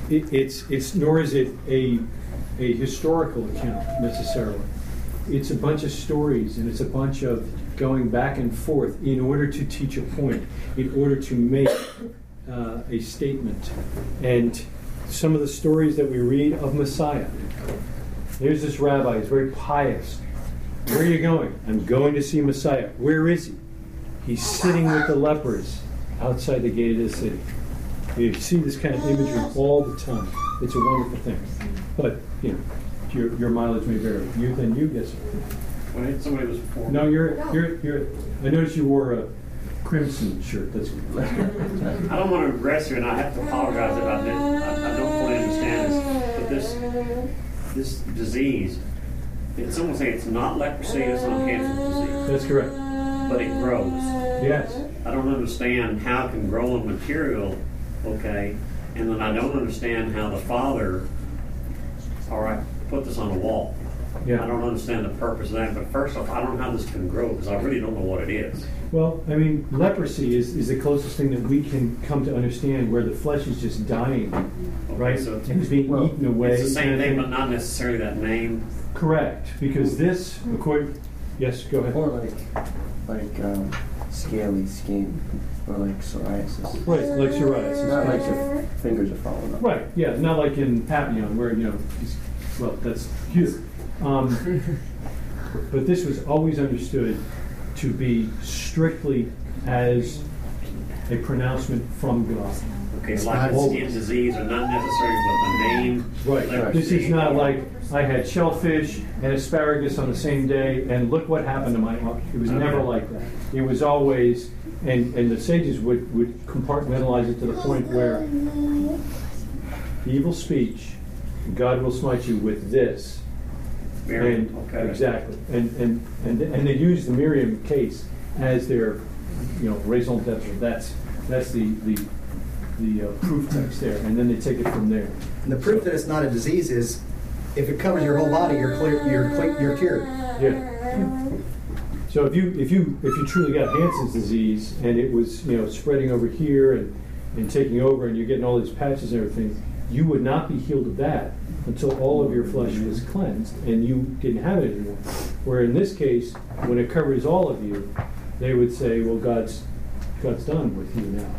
S1: it, it's, it's, nor is it a, a historical account necessarily. It's a bunch of stories and it's a bunch of going back and forth in order to teach a point, in order to make uh, a statement. And some of the stories that we read of Messiah. There's this rabbi, he's very pious. Where are you going? I'm going to see Messiah. Where is he? He's sitting with the lepers outside the gate of the city. You see this kind of imagery all the time. It's a wonderful thing. But, you know, your, your mileage may vary. You and you, yes.
S12: When somebody was before.
S1: No, you're, you're, you're, I noticed you wore a crimson shirt. That's.
S12: I don't want to aggress you, and I have to apologize about this. I, I don't fully understand this, but this this disease, it's someone saying it's not leprosy, it's not cancer disease.
S1: That's correct.
S12: But it grows.
S1: Yes.
S12: I don't understand how it can grow on material, okay, and then I don't understand how the father, all right, put this on a wall.
S1: Yeah.
S12: I don't understand the purpose of that, but first off, I don't know how this can grow because I really don't know what it is.
S1: Well, I mean, leprosy is, is the closest thing that we can come to understand where the flesh is just dying, right?
S12: so it's-
S1: and it's being
S12: well,
S1: eaten away.
S12: It's the same
S1: kind of
S12: thing, but not necessarily that name.
S1: Correct, because this, according, yes, go ahead.
S3: Or like, like um, scaly skin, or like psoriasis.
S1: Right, like psoriasis.
S3: Not like your fingers are falling off.
S1: Right, yeah, not like in Papillon where, you know, he's- well, that's cute. Um, but this was always understood to be strictly as a pronouncement from God.
S12: Okay, it's like a skin disease, or not necessary, with the name.
S1: Right. This is not like I had shellfish and asparagus on the same day, and look what happened to my. It was never like that. It was always, and and the sages would would compartmentalize it to the point where evil speech, God will smite you with this.
S12: Miriam,
S1: And-
S12: okay.
S1: Exactly, and and and and they use the Miriam case as their, you know, raison d'etre. That's that's the the the uh, proof text there, and then they take it from there.
S2: And the proof that it's not a disease is if it covers your whole body, you're clear, you're cle you're cured.
S1: Yeah. So if you if you if you truly got Hansen's disease and it was you know spreading over here and and taking over and you're getting all these patches and everything, you would not be healed of that until all of your flesh was cleansed and you didn't have it anymore. Where in this case, when it covers all of you, they would say, well, God's God's done with you now,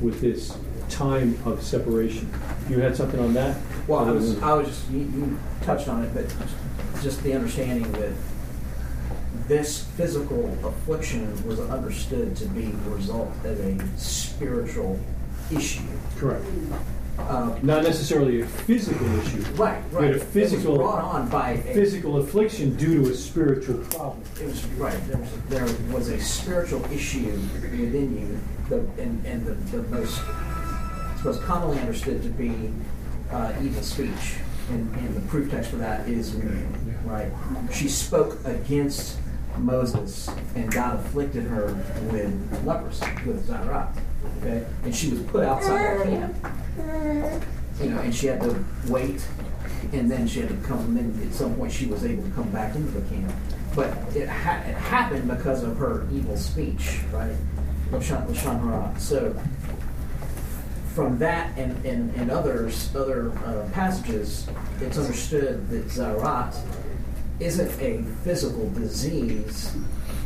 S1: with this time of separation. You had something on that?
S10: Well, I was, I was just, you, you touched on it, but just the understanding that this physical affliction was understood to be the result of a spiritual issue.
S1: Correct.
S10: Uh,
S1: Not necessarily a physical issue.
S10: Right,
S1: But
S10: right.
S1: a
S10: It was
S1: physical,
S10: brought on by a-
S1: physical affliction due to a spiritual problem.
S10: It was right. There was, there was a spiritual issue within you, the, and, and the, the most, it's most commonly understood to be uh, evil speech. And, and the proof text for that is right? She spoke against Moses, and God afflicted her with leprosy, with Zarat. Okay, and she was put outside the camp. You know, and she had to wait and then she had to come, and then at some point she was able to come back into the camp. But it, ha- it happened because of her evil speech, right? Lashon Lashon Hara. So from that and, and, and others, other uh, passages, it's understood that Zarat isn't a physical disease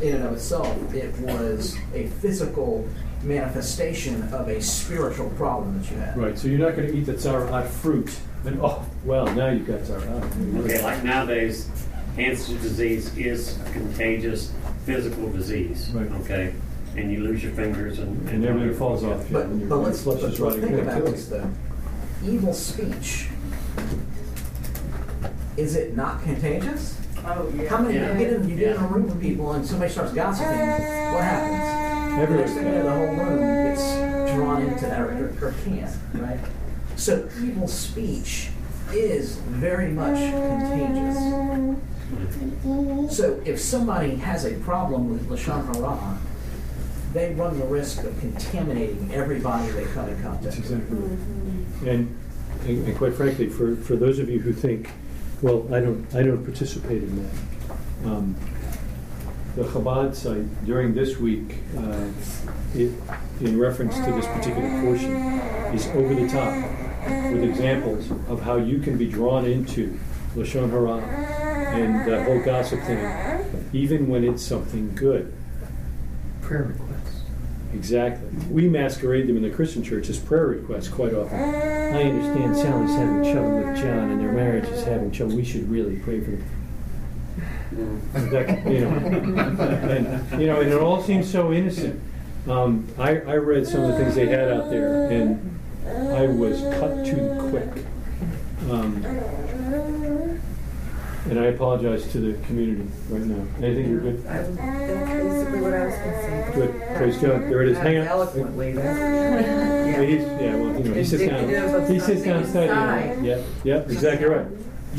S10: in and of itself. It was a physical manifestation of a spiritual problem that you had.
S1: Right, so you're not going to eat the tzaraat fruit, and oh, well, now you've got tzaraat.
S12: Okay, like nowadays, Hansen's disease is a contagious physical disease.
S1: Right.
S12: Okay, and you lose your fingers and,
S1: And everything falls off. yeah,
S10: But,
S1: when your
S10: but let's,
S1: flesh
S10: but
S1: is
S10: let's think about this though. Evil speech, is it not contagious?
S6: Oh, yeah.
S10: How many,
S12: Yeah.
S10: you get in, you get in a room with people and somebody starts gossiping, what happens?
S1: Everyone-
S10: next thing you know, the whole room gets drawn into that or, or can, right? So evil speech is very much contagious. So if somebody has a problem with Lashon Hara, they run the risk of contaminating everybody they come in contact with.
S1: exactly. And and and quite frankly, for, for those of you who think, well, I don't, I don't participate in that. um, The Chabad site during this week, uh, it, in reference to this particular portion, is over the top with examples of how you can be drawn into Lashon Hara and the whole gossip thing, even when it's something good.
S2: Prayer requests.
S1: Exactly. We masquerade them in the Christian church as prayer requests quite often. I understand Sally's having trouble with John and their marriage is having trouble. We should really pray for them. That, you know, and, you know, and it all seems so innocent. Um, I, I read some of the things they had out there, and I was cut to the quick. Um, and I apologize to the community right now. Anything you're good?
S7: I was- That's basically what I was gonna say.
S1: Good. Praise God. There it is. Hang on.
S7: Eloquently, that's
S1: Yeah, he's, yeah, well, you know, he sits down, he sits down studying. Yeah, yeah, exactly right.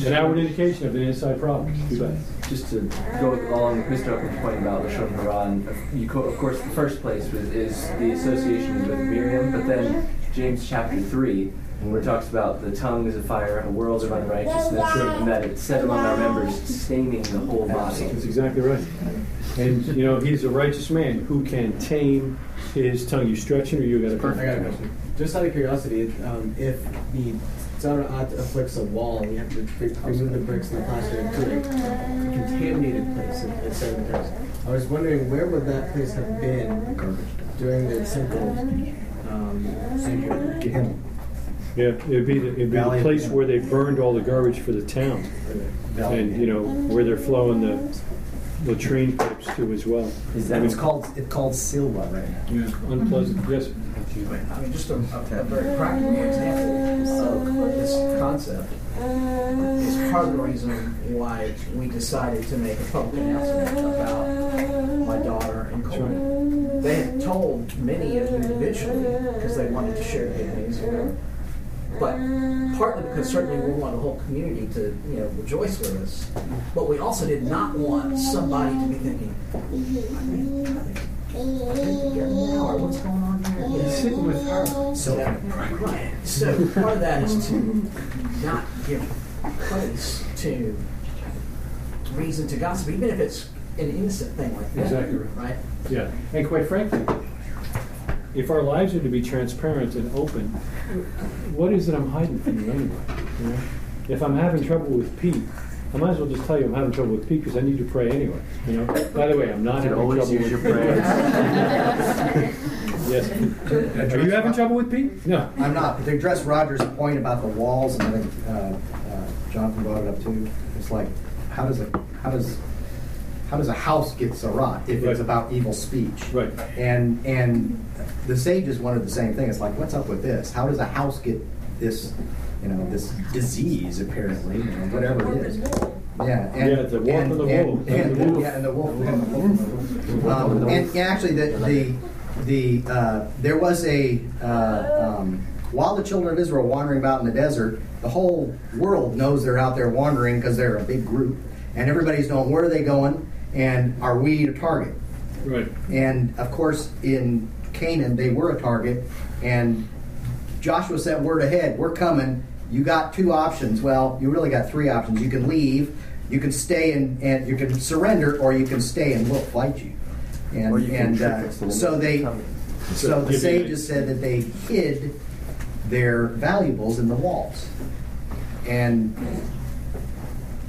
S1: An outward indication of an inside problem. Too bad.
S8: Just to go along with Mr. Upman's point about Lashon Hara, and you co- of course, the first place was, is the association with Miriam, but then James chapter 3, where it talks about the tongue is a fire, a world of unrighteousness, and that it's set among our members, staining the whole body.
S1: That's exactly right. And, you know, he's a righteous man who can tame his tongue. You stretching or you got a
S13: I got a question. Just out of curiosity, um, if the Tzara afflicts a wall and you have to re- remove the bricks and the plaster into a contaminated place in San Mateo, I was wondering where would that place have been during the simple um,
S2: Gehenna.
S1: Yeah, it'd be, the- it'd be the place where they burned all the garbage for the town. And, you know, where they're flowing the latrine pipes to as well.
S2: Is that, it's called, it's called Silva right now.
S1: Yeah, unpleasant, yes.
S10: I mean, just a, a very practical example of this concept is part of the reason why we decided to make a public announcement about my daughter and Coleman. They had told many of you individually because they wanted to share good news with them. But partly because certainly we want the whole community to, you know, rejoice with us. But we also did not want somebody to be thinking, I think, I think, What's going on here? Know,
S1: Sitting with her.
S2: So,
S10: right. So part of that is to not give place to reason to gossip, even if it's an innocent thing like that.
S1: Exactly right.
S10: Right?
S1: Yeah, and quite frankly, if our lives are to be transparent and open, what is it I'm hiding from you anyway? you know? If I'm having trouble with Pete, I might as well just tell you I'm having trouble with Pete because I need to pray anyway. You know. By the way, I'm not
S3: You can
S1: having
S3: always
S1: trouble
S3: use
S1: with
S3: your prayers.
S1: yes. Are you having trouble with Pete? No.
S2: I'm not, but to address Roger's point about the walls, and I think uh, uh, Jonathan brought it up too, it's like, how does a, how does, how does a house get tzara'at if
S1: Right.
S2: it's about evil speech?
S1: Right.
S2: And, and the sages wanted the same thing, it's like, what's up with this? How does a house get this, you know, this disease apparently, you know, whatever it is? Yeah, and.
S1: Yeah, the wolf
S2: and-
S1: the wolf.
S2: and-
S1: The wolf.
S2: Yeah, and the wolf. and the wolf. Um, And and actually, the, the, the, uh, there was a, uh, um, while the children of Israel wandering about in the desert, the whole world knows they're out there wandering because they're a big group, and everybody's knowing where are they going, and are we a target?
S1: Right.
S2: And of course, in Canaan, they were a target, and Joshua sent word ahead, we're coming. You got two options. Well, you really got three options. You can leave, you can stay and, and you can surrender, or you can stay and we'll fight you. And,
S3: Or you can
S2: and uh, so they,
S3: coming.
S2: so the sages said that they hid their valuables in the walls. And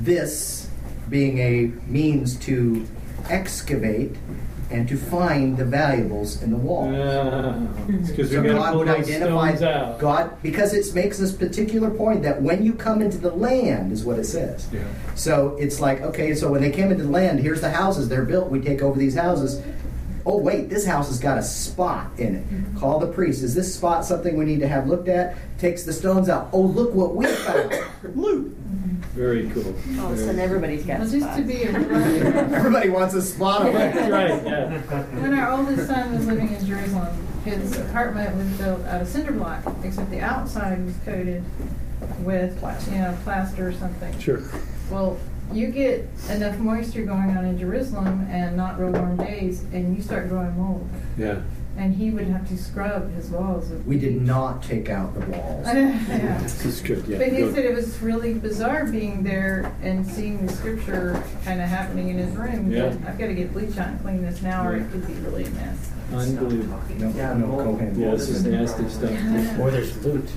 S2: this being a means to excavate and to find the valuables in the walls. Hmm.
S1: Because
S2: So
S1: we got to
S2: God would identify. God because it makes this particular point that when you come into the land is what it says.
S1: Yeah.
S2: So it's like okay, so when they came into the land, here's the houses they're built. We take over these houses. Oh wait, this house has got a spot in it. Hmm. Call the priest. Is this spot something we need to have looked at? Takes the stones out. Oh look what we found. Loot. Hmm.
S1: Very cool.
S6: All of a sudden, everybody's got
S14: Well, just
S6: spots.
S14: to be a
S2: Everybody wants a spot of it.
S1: right, yeah.
S14: When our oldest son was living in Jerusalem, his apartment was built out of cinder block, except the outside was coated with, you know, plaster or something.
S1: Sure.
S14: Well, you get enough moisture going on in Jerusalem and not real warm days, and you start growing mold.
S1: Yeah.
S14: And he would have to scrub his walls. Of
S2: We did not take out the walls.
S14: yeah.
S1: This is good, yeah.
S14: But he
S1: go.
S14: said it was really bizarre being there and seeing the scripture kind of happening in his room.
S1: Yeah.
S14: I've got to get bleach on, and clean this now, or it could be really a mess.
S1: Unbelievable.
S2: No,
S8: Yeah,
S2: no
S8: mold.
S2: Cohen.
S1: Yeah, this is nasty stuff.
S4: Or there's loot.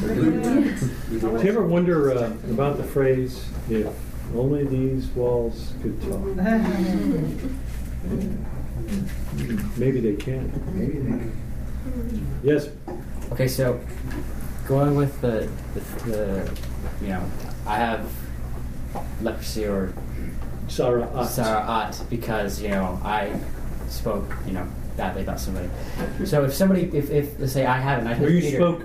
S1: Do you ever wonder uh, about the phrase, if only these walls could talk? Maybe they can.
S2: Maybe they. can.
S1: Yes,
S4: Okay, so going with the, the, the you know, I have leprosy or
S1: Sarah Ott.
S4: tzara'at because, you know, I spoke, you know, badly about somebody. So if somebody, if, if let's say I haven't, I
S1: Or you
S4: Peter,
S1: spoke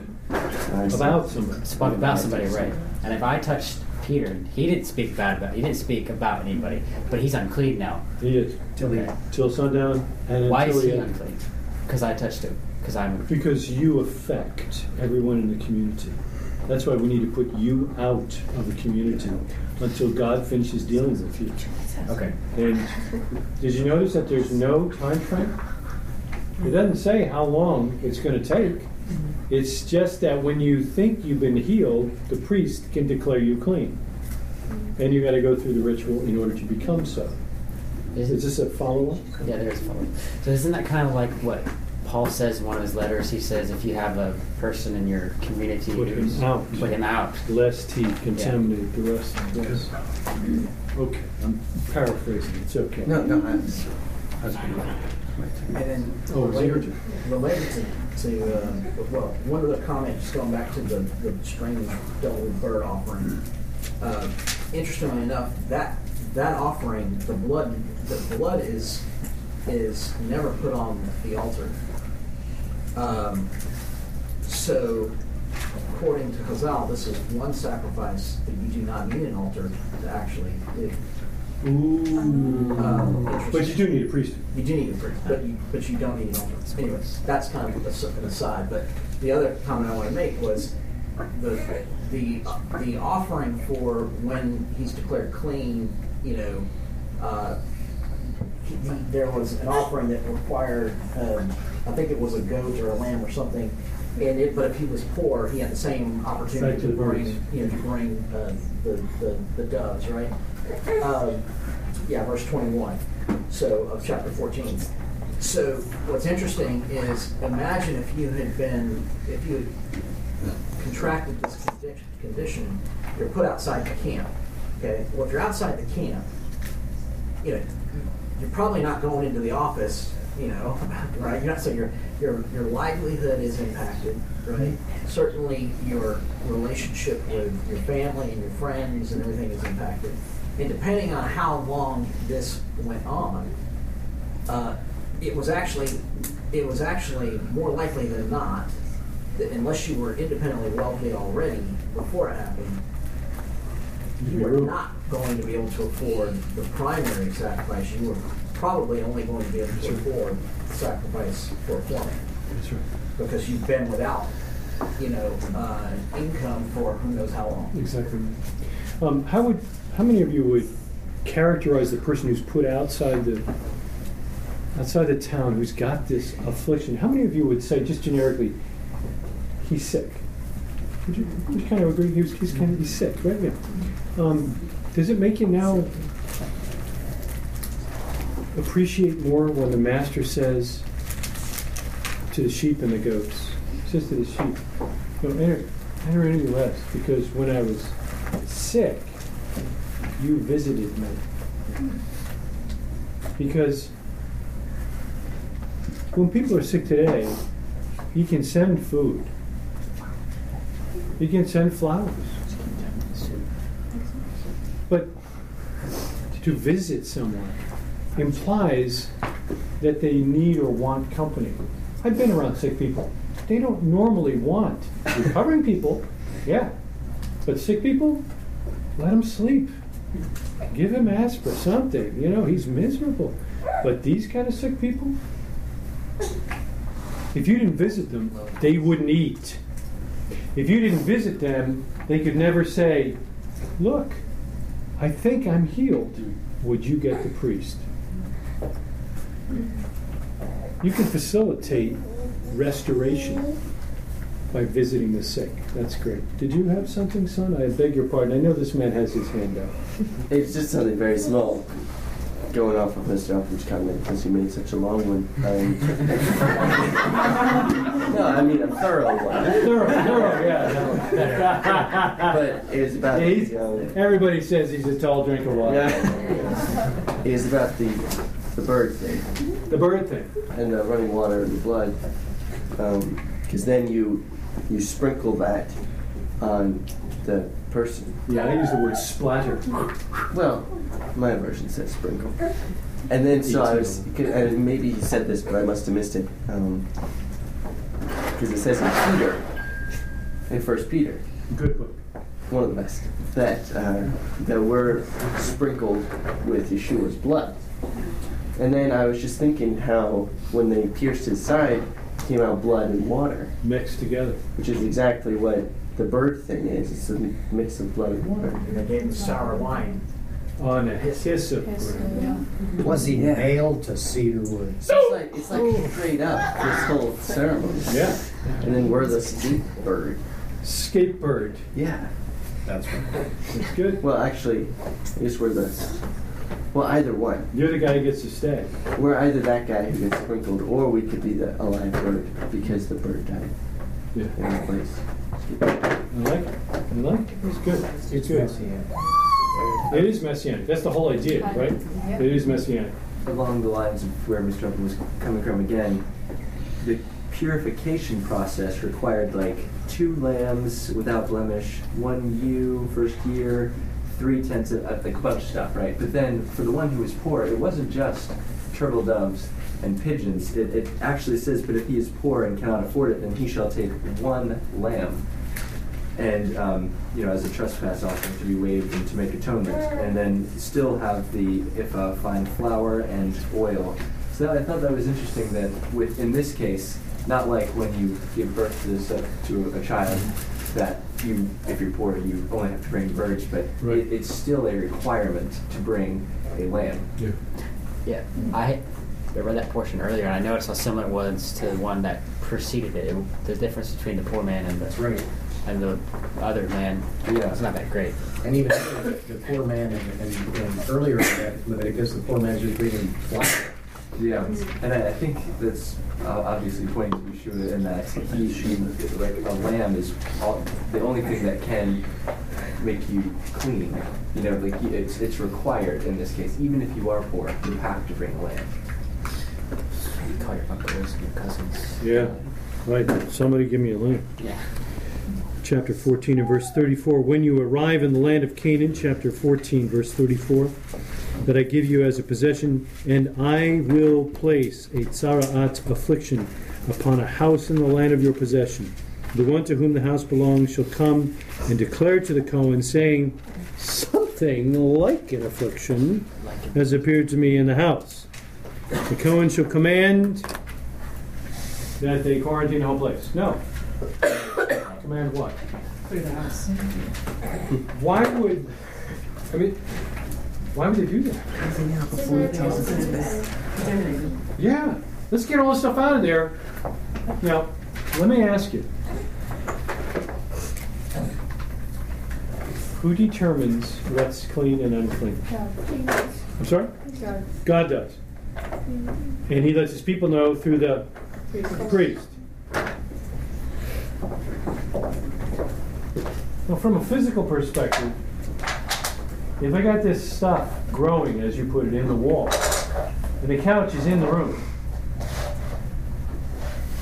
S1: about somebody.
S4: spoke about somebody, right? And if I touched Peter, he didn't speak bad about, he didn't speak about anybody, but he's unclean now.
S1: He is.
S4: Okay.
S1: Till sundown and
S4: Why
S1: until
S4: is he
S1: he
S4: unclean? Because I touched him. Because I'm.
S1: Because you affect everyone in the community. That's why we need to put you out of the community until God finishes dealing with you.
S4: Okay.
S1: And did you notice that there's no time frame? It doesn't say how long it's going to take. It's just that when you think you've been healed, the priest can declare you clean. And you got to go through the ritual in order to become so.
S4: Is
S1: Is this a follow up?
S4: Yeah, there's a follow. Up. So isn't that kind of like what Paul says in one of his letters? He says if you have a person in your community
S1: Put him
S4: who's
S1: out.
S4: put him out.
S1: Lest he contaminate the rest of us. Okay, I'm paraphrasing. It's okay.
S3: No, no, that's, that's
S10: And then
S1: Oh, it's your
S10: related, related to, to uh, well, one of the comments going back to the, the strange double bird offering. Uh, interestingly enough, that that offering, the blood, the blood is is never put on the altar. Um, so, according to Chazal, this is one sacrifice that you do not need an altar to actually do.
S1: Ooh.
S10: Um,
S1: But you do need a priest.
S10: You do need a priest, but you but you don't need an altar. Anyways, that's kind of a- an aside. But the other comment I want to make was the the the offering for when he's declared clean. You know, uh, he, he- there was an offering that required um, I think it was a goat or a lamb or something. And it, but if he was poor, he had the same opportunity
S1: to
S10: to bring, you know, to bring uh, the, the the doves, right? Um, yeah, verse 21. So of chapter 14. So what's interesting is imagine if you had been if you had contracted this condition, you're put outside the camp. Okay. Well, if you're outside the camp, you know, you're probably not going into the office. You know, right? You're not, so your your your livelihood is impacted, right? Certainly, your relationship with your family and your friends and everything is impacted. And depending on how long this went on, uh, it was actually it was actually more likely than not that unless you were independently wealthy already before it happened, you were not going to be able to afford the primary sacrifice. You were probably only going to be able to afford the sacrifice for a
S1: right.
S10: because you've been without, you know, uh, income for who knows how long.
S1: Exactly. Um, how would how many of you would characterize the person who's put outside the outside the town who's got this affliction? How many of you would say just generically, he's sick? Would you, would you kind of agree? He was, he's kind of he's sick, right? Yeah. Um, does it make you now appreciate more when the master says to the sheep and the goats, says to the sheep, know, enter, enter rest, because when I was sick, you visited me. Because when people are sick today, he can send food. He can send flowers. But to visit someone implies that they need or want company. I've been around sick people. They don't normally want recovering people, yeah. But sick people, let them sleep. Give him aspirin, something. You know, he's miserable. But these kind of sick people, if you didn't visit them, they wouldn't eat. If you didn't visit them, they could never say, Look, I think I'm healed. Would you get the priest? you can facilitate restoration by visiting the sick. That's great. Did you have something, son? I beg your pardon. I know this man has his hand out.
S3: It's just something very small. Going off of Mr. Upham's comment because he made such a long one. Um, no, I mean a thorough one.
S1: Thorough, thorough, yeah.
S3: But it was about
S1: He's-
S3: the, um,
S1: Everybody says he's a tall drink of water.
S3: yeah. It was about the the bird thing
S1: The bird thing.
S3: and the running water and the blood. Because then you you sprinkle that on the person.
S1: Yeah, I use the word splatter.
S3: Well, my version says sprinkle. And then so I was, and maybe he said this, but I must have missed it. Because it says in Peter, in First Peter,
S1: Good book.
S3: one of the best, that uh, that we're sprinkled with Yeshua's blood. And then I was just thinking how when they pierced his side, came out blood and water,
S1: Mixed together.
S3: which is exactly what the bird thing is. It's a mix of blood and water.
S10: And they gave him sour wine.
S1: On a hyssop.
S2: Was he nailed to cedar wood?
S3: So it's like it's like straight up this whole ceremony.
S1: Yeah.
S3: And then we're the scape bird.
S1: Skatebird.
S3: Yeah.
S2: That's right.
S1: That's good.
S3: Well, actually, I guess we're the. Well, either one.
S1: You're the guy who gets to stay.
S3: We're either that guy who gets sprinkled, or we could be the alive bird because the bird died
S1: Yeah.
S3: in our place.
S1: I like it. I like it. It's good. It's
S2: It's
S1: good.
S2: messianic.
S1: It is messianic. That's the whole idea, right? It is messianic.
S8: along the lines of where Mr. Upton was coming from again, the purification process required like two lambs without blemish, one ewe first year, three tenths of like a bunch stuff, right? But then for the one who is poor, it wasn't just turtle doves and pigeons. It, it actually says, but if he is poor and cannot afford it, then he shall take one lamb and um, you know, as a trespass offering to be waived and to make atonement, and then still have the if uh, fine flour and oil. So that, I thought that was interesting that with in this case, not like when you give birth to this uh, to a, child, that you if you're poor you only have to bring birds, but
S1: Right.
S8: it, it's still a requirement to bring a lamb.
S1: Yeah.
S4: Yeah, I, I read that portion earlier, and I noticed how similar it was to the one that preceded it. it the difference between the poor man and the
S2: That's right.
S4: and the other man.
S8: Yeah.
S4: it's not that great.
S2: And even the, the poor man, and, and, and earlier in that Leviticus, the poor man is just bringing flour.
S8: Yeah, and I, I think that's uh, obviously pointing to Yeshua in that he, she, like a lamb is all, the only thing that can make you clean. You know, like it's it's required in this case. Even if you are poor, you have to bring a lamb.
S4: You call your uncles and your cousins.
S1: Yeah. Right. Somebody give me a link.
S4: Yeah.
S1: Chapter 14 and verse 34. When you arrive in the land of Canaan, chapter 14, verse 34, that I give you as a possession, and I will place a tsara'at affliction upon a house in the land of your possession. The one to whom the house belongs shall come and declare to the Cohen, saying, Something like an affliction has appeared to me in the house. The Cohen shall command that they quarantine the whole place. No. Command what? The house. Why would, I mean, why would they do that? Yeah, let's get all this stuff out of there. Now, let me ask you. Who determines what's clean and unclean? I'm sorry? God does. And he lets his people know through the priest. Well, from a physical perspective, if I got this stuff growing, as you put it, in the wall, and the couch is in the room,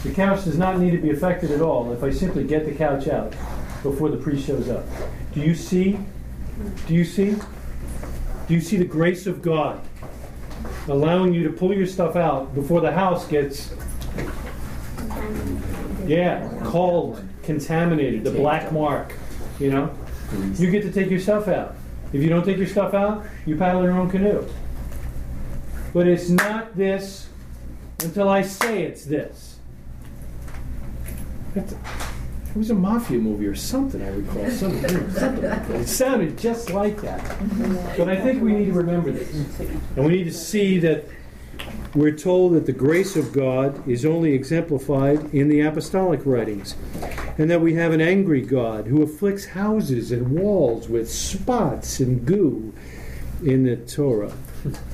S1: the couch does not need to be affected at all if I simply get the couch out before the priest shows up. Do you see? Do you see? Do you see the grace of God allowing you to pull your stuff out before the house gets, yeah, called, contaminated, the black mark, you know? You get to take your stuff out. If you don't take your stuff out, you paddle your own canoe. But it's not this until I say it's this. It was a mafia movie or something, I recall. Something, something. It sounded just like that. But I think we need to remember this. And we need to see that we're told that the grace of God is only exemplified in the apostolic writings, and that we have an angry God who afflicts houses and walls with spots and goo in the Torah.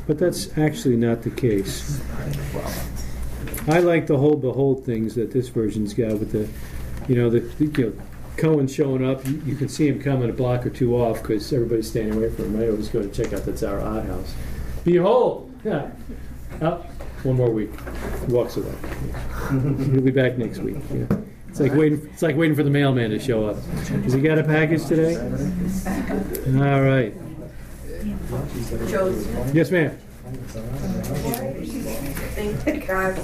S1: But that's actually not the case. I like the whole behold things that this version's got with the, you know, the, you know, Cohen showing up. You, you can see him coming a block or two off because everybody's standing away from him. I always go to check out the our odd house. Behold, yeah. Oh, one more week. He walks away. He'll be back next week. Yeah. It's like waiting. It's like waiting for the mailman to show up. Has he got a package today? All right. Yes, ma'am.
S7: that God.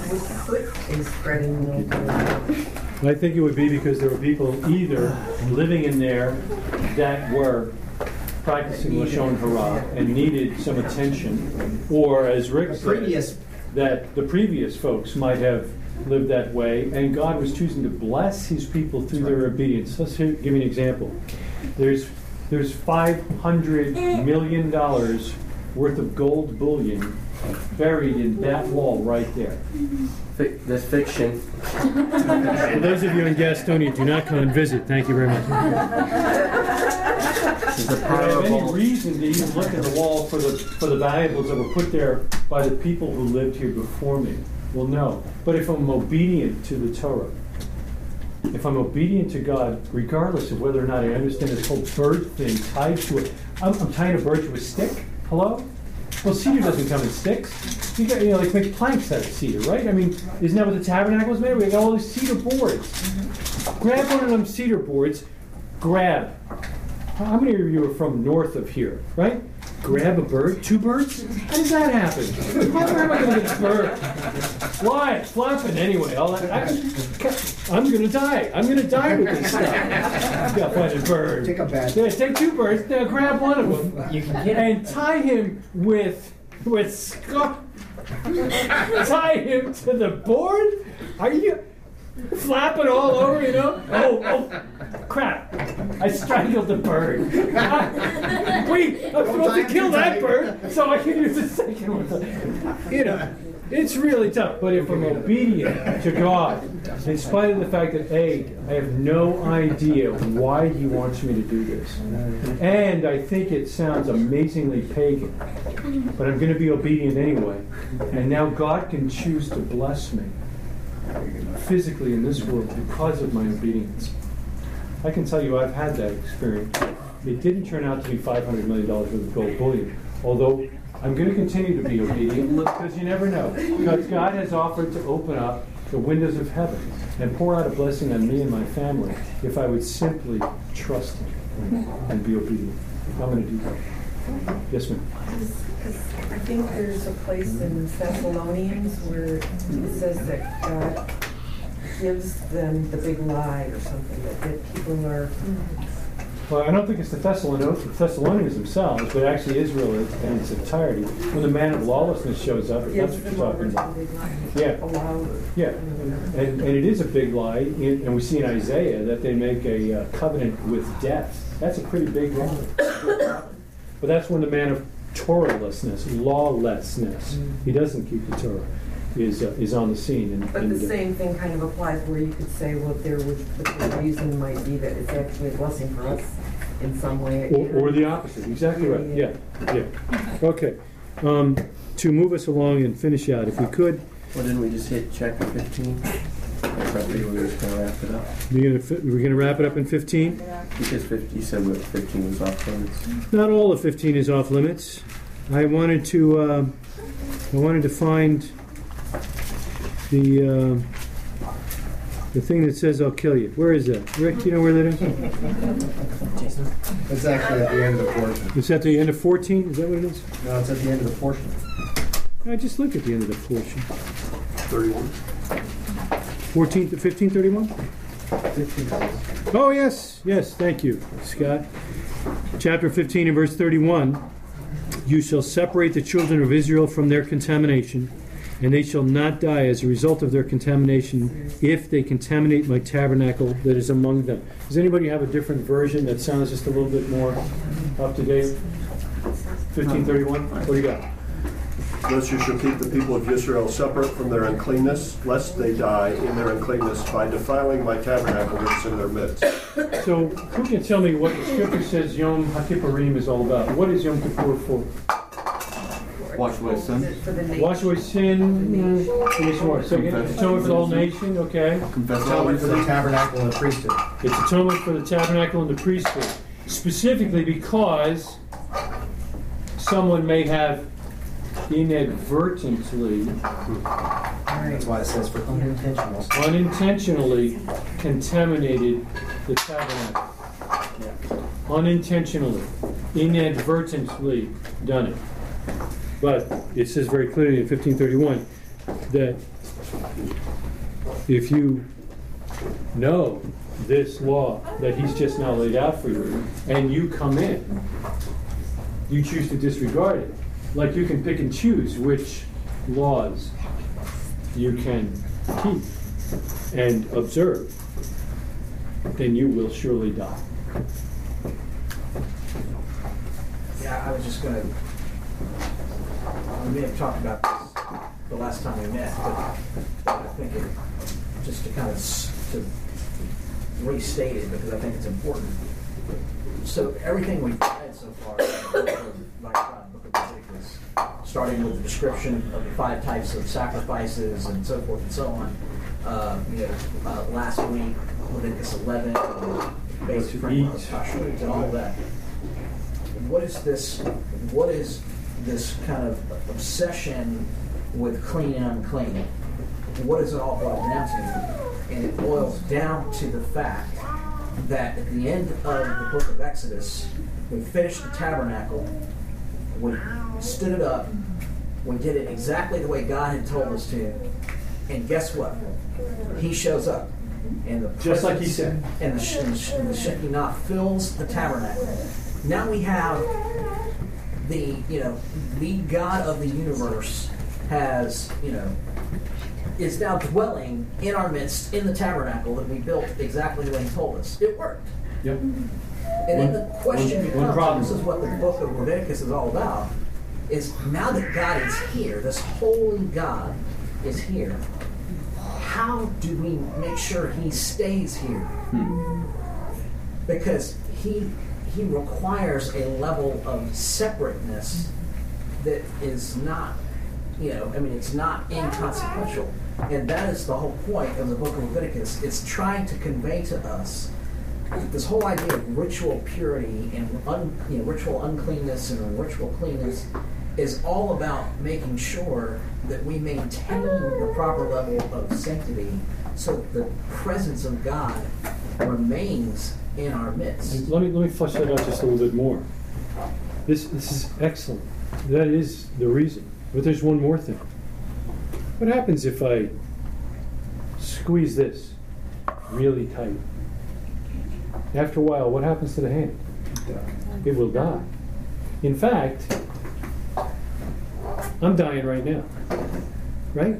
S1: I think it would be because there were people either living in there that were practicing Lashon Hara and needed some attention, or as Rick said,
S2: previous-
S1: that the previous folks might have lived that way, and God was choosing to bless His people through their obedience. Let's hear, give you an example. There's there's 500 million dollars worth of gold bullion buried in that wall right there.
S3: Fic- that's fiction.
S1: For those of you in Gastonia, do not come and visit. Thank you very much.
S3: This is a
S1: Do I have any
S3: parable.
S1: reason to even look at the wall for the, for the valuables that were put there by the people who lived here before me? Well, no. But if I'm obedient to the Torah, if I'm obedient to God, regardless of whether or not I understand this whole bird thing tied to it, I'm, I'm tying a bird to a stick. Hello? Well, cedar doesn't come in sticks. You got, you know, like make planks out of cedar, right? I mean, isn't that what the tabernacle is made? We got all these cedar boards. Grab one of them cedar boards. Grab. How many of you are from north of here, right? Grab a bird, two birds? How does that happen? How am I going to get a bird? Why? It's flapping anyway. I'll, I, I'm going to die. I'm going to die with this stuff. Got to find a bird.
S2: Take a bat.
S1: Yeah, take two birds. Now grab one of them
S4: You can get
S1: and tie him with with scar- tie him to the board. Are you flapping all over? You know? Oh, oh, crap! I strangled the bird. Wait, I'm supposed to kill that bird so I can use the second one. You know. It's really tough, but if I'm obedient to God, in spite of the fact that A, I have no idea why He wants me to do this, and I think it sounds amazingly pagan, but I'm going to be obedient anyway, and now God can choose to bless me physically in this world because of my obedience. I can tell you I've had that experience. It didn't turn out to be $500 million worth of gold bullion, although I'm going to continue to be obedient because you never know. Because God has offered to open up the windows of heaven and pour out a blessing on me and my family if I would simply trust Him and be obedient. I'm going to do that. Yes, ma'am.
S7: I think there's a place in Thessalonians where it says that God gives them the big lie or something, that, that people are,
S1: Well, I don't think it's the Thessalonians, the Thessalonians themselves, but actually Israel in its entirety. When the man of lawlessness shows up, that's what you're talking about. Yeah. Yeah, and, and it is a big lie, in- and we see in Isaiah that they make a uh, covenant with death. That's a pretty big lie. But that's when the man of Torahlessness, lawlessness, he doesn't keep the Torah, is, uh, is on the scene. And,
S7: But
S1: and,
S7: the
S1: uh,
S7: same thing kind of applies where you could say, well, there was, the reason might be that it's actually a blessing for us in some way.
S1: Or, or the opposite, exactly right, yeah, yeah. Okay, um, to move us along and finish out, if we could,
S3: Well, didn't we just hit chapter 15? I we were just going to wrap it up.
S1: we're gonna, fi- we're gonna wrap it up in fifteen?
S3: Because 50, you said what 15 was off limits.
S1: Not all of 15 is off limits. I wanted to, uh, I wanted to find the, uh, the thing that says I'll kill you. Where is that? Rick, do you know where that is?
S2: It's actually at the end of the portion.
S1: It's at the end of 14? Is that what it is?
S2: No, it's at the end of the portion.
S1: I just looked at the end of the portion.
S2: 31.
S1: 14 to 1531? Oh, yes, yes, thank you, Scott. Chapter 15 and verse 31. You shall separate the children of Israel from their contamination, and they shall not die as a result of their contamination if they contaminate my tabernacle that is among them. Does anybody have a different version that sounds just a little bit more up to date? 1531? What do you got?
S15: Thus you shall keep the people of Israel separate from their uncleanness, lest they die in their uncleanness by defiling my tabernacle which is in their midst.
S1: So, who can tell me what the scripture says Yom HaKippurim is all about? What is Yom Kippur for?
S11: Wash away sin.
S7: For the nation.
S1: Wash away sin. Give more. Second, atonement for the whole nation. Okay.
S11: Confess
S2: Atonement for the tabernacle and the priesthood.
S1: It's atonement for the tabernacle and the priesthood. Specifically because someone may have inadvertently,
S2: That's why it says for unintentional.
S1: unintentionally contaminated the tabernacle. Unintentionally, inadvertently done it. But it says very clearly in 1531 that if you know this law that he's just now laid out for you, and you come in, you choose to disregard it. Like you can pick and choose which laws you can keep and observe, then you will surely die.
S10: Yeah, I was just gonna, we may have talked about this the last time we met, but I think it, just to kind of, to restate it, because I think it's important. So everything we've read so far, like, uh, book of Leviticus, starting with the description of the five types of sacrifices and so forth and so on, uh, you know, uh, last week, Leviticus 11, and basic framework of kashrut and all that. What is this what is this kind of obsession with clean and unclean? What is it all boil down to and it boils down to the fact that at the end of the book of exodus we finished the tabernacle we stood it up we did it exactly the way god had told us to and guess what he shows up and the
S1: Just like he said.
S10: and the, and the, and the Shekinah fills the tabernacle. Now we have the, you know, the God of the universe has, you know, is now dwelling in our midst in the tabernacle that we built exactly the way he told us. It worked.
S1: Yep.
S10: And then the question
S1: one
S10: becomes,
S1: problem.
S10: this is what the book of Leviticus is all about, is now that God is here, this holy God is here, how do we make sure he stays here? Hmm. Because he he requires a level of separateness that is not, you know, I mean, it's not inconsequential. And that is the whole point of the book of Leviticus. It's trying to convey to us this whole idea of ritual purity and un, you know, ritual uncleanness and ritual cleanness is all about making sure that we maintain the proper level of sanctity so the presence of God remains in our midst.
S1: Let me, let me flesh that out just a little bit more. This, this is excellent. That is the reason. But there's one more thing. What happens if I squeeze this really tight? After a while, what happens to the hand? It will die. In fact, I'm dying right now. Right?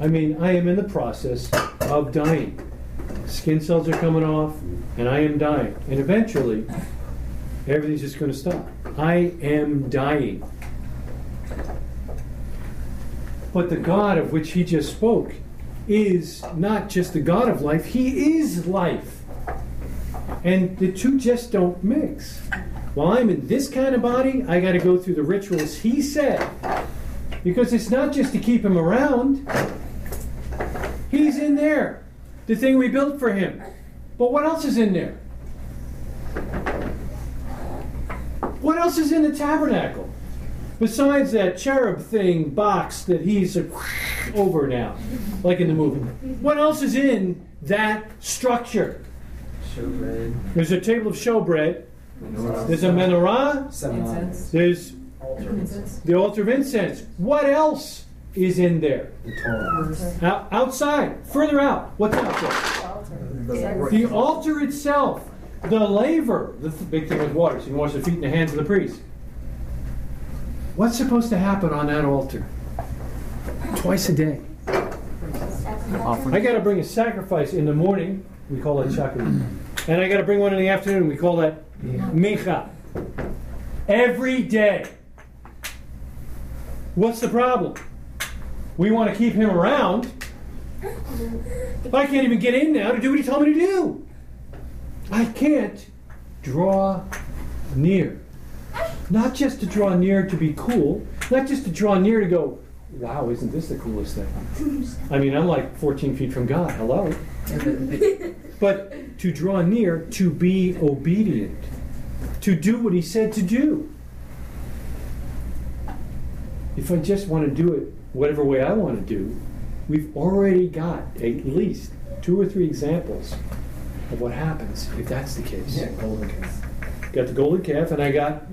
S1: I mean, I am in the process of dying. Skin cells are coming off, and I am dying. And eventually, everything's just going to stop. I am dying. But the God of which he just spoke is not just the God of life, he is life. And the two just don't mix. While I'm in this kind of body, I got to go through the rituals he said. Because it's not just to keep him around, he's in there. The thing we built for him. But what else is in there? What else is in the tabernacle? Besides that cherub thing box that he's over now, like in the movie. What else is in that structure?
S13: Showbread.
S1: There's a table of showbread. There's a menorah.
S13: Incense.
S1: There's
S9: Incense.
S1: the altar of incense. What else is in there?
S2: The Torah.
S1: Out, outside, further out. What's out there? The altar itself, the laver, the th- big thing with water, so you can wash the feet and the hands of the priest. What's supposed to happen on that altar? Twice a day. I got to bring a sacrifice in the morning. We call it Shacharit. And I got to bring one in the afternoon. We call that Mincha. Every day. What's the problem? We want to keep him around. I can't even get in now to do what he told me to do. I can't draw near. Not just to draw near to be cool, not just to draw near to go, wow, isn't this the coolest thing? I mean, I'm like 14 feet from God. Hello. but to draw near, to be obedient, to do what he said to do. If I just want to do it whatever way I want to do, we've already got at least two or three examples of what happens if that's the case.
S2: Yeah, golden calf.
S1: Got the golden calf, and I got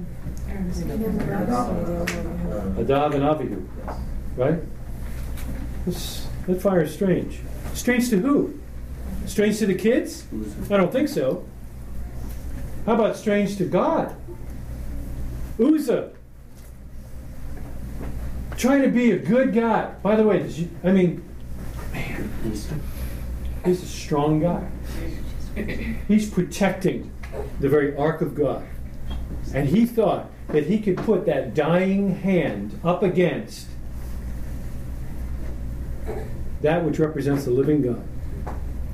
S1: Nadav and Avihu, right? This, that fire is strange. Strange to who? Strange to the kids? I don't think so. How about strange to God? Uzzah. Trying to be a good guy. By the way, you, I mean, man, he's a strong guy. He's protecting the very ark of God. And he thought that he could put that dying hand up against that which represents the living God.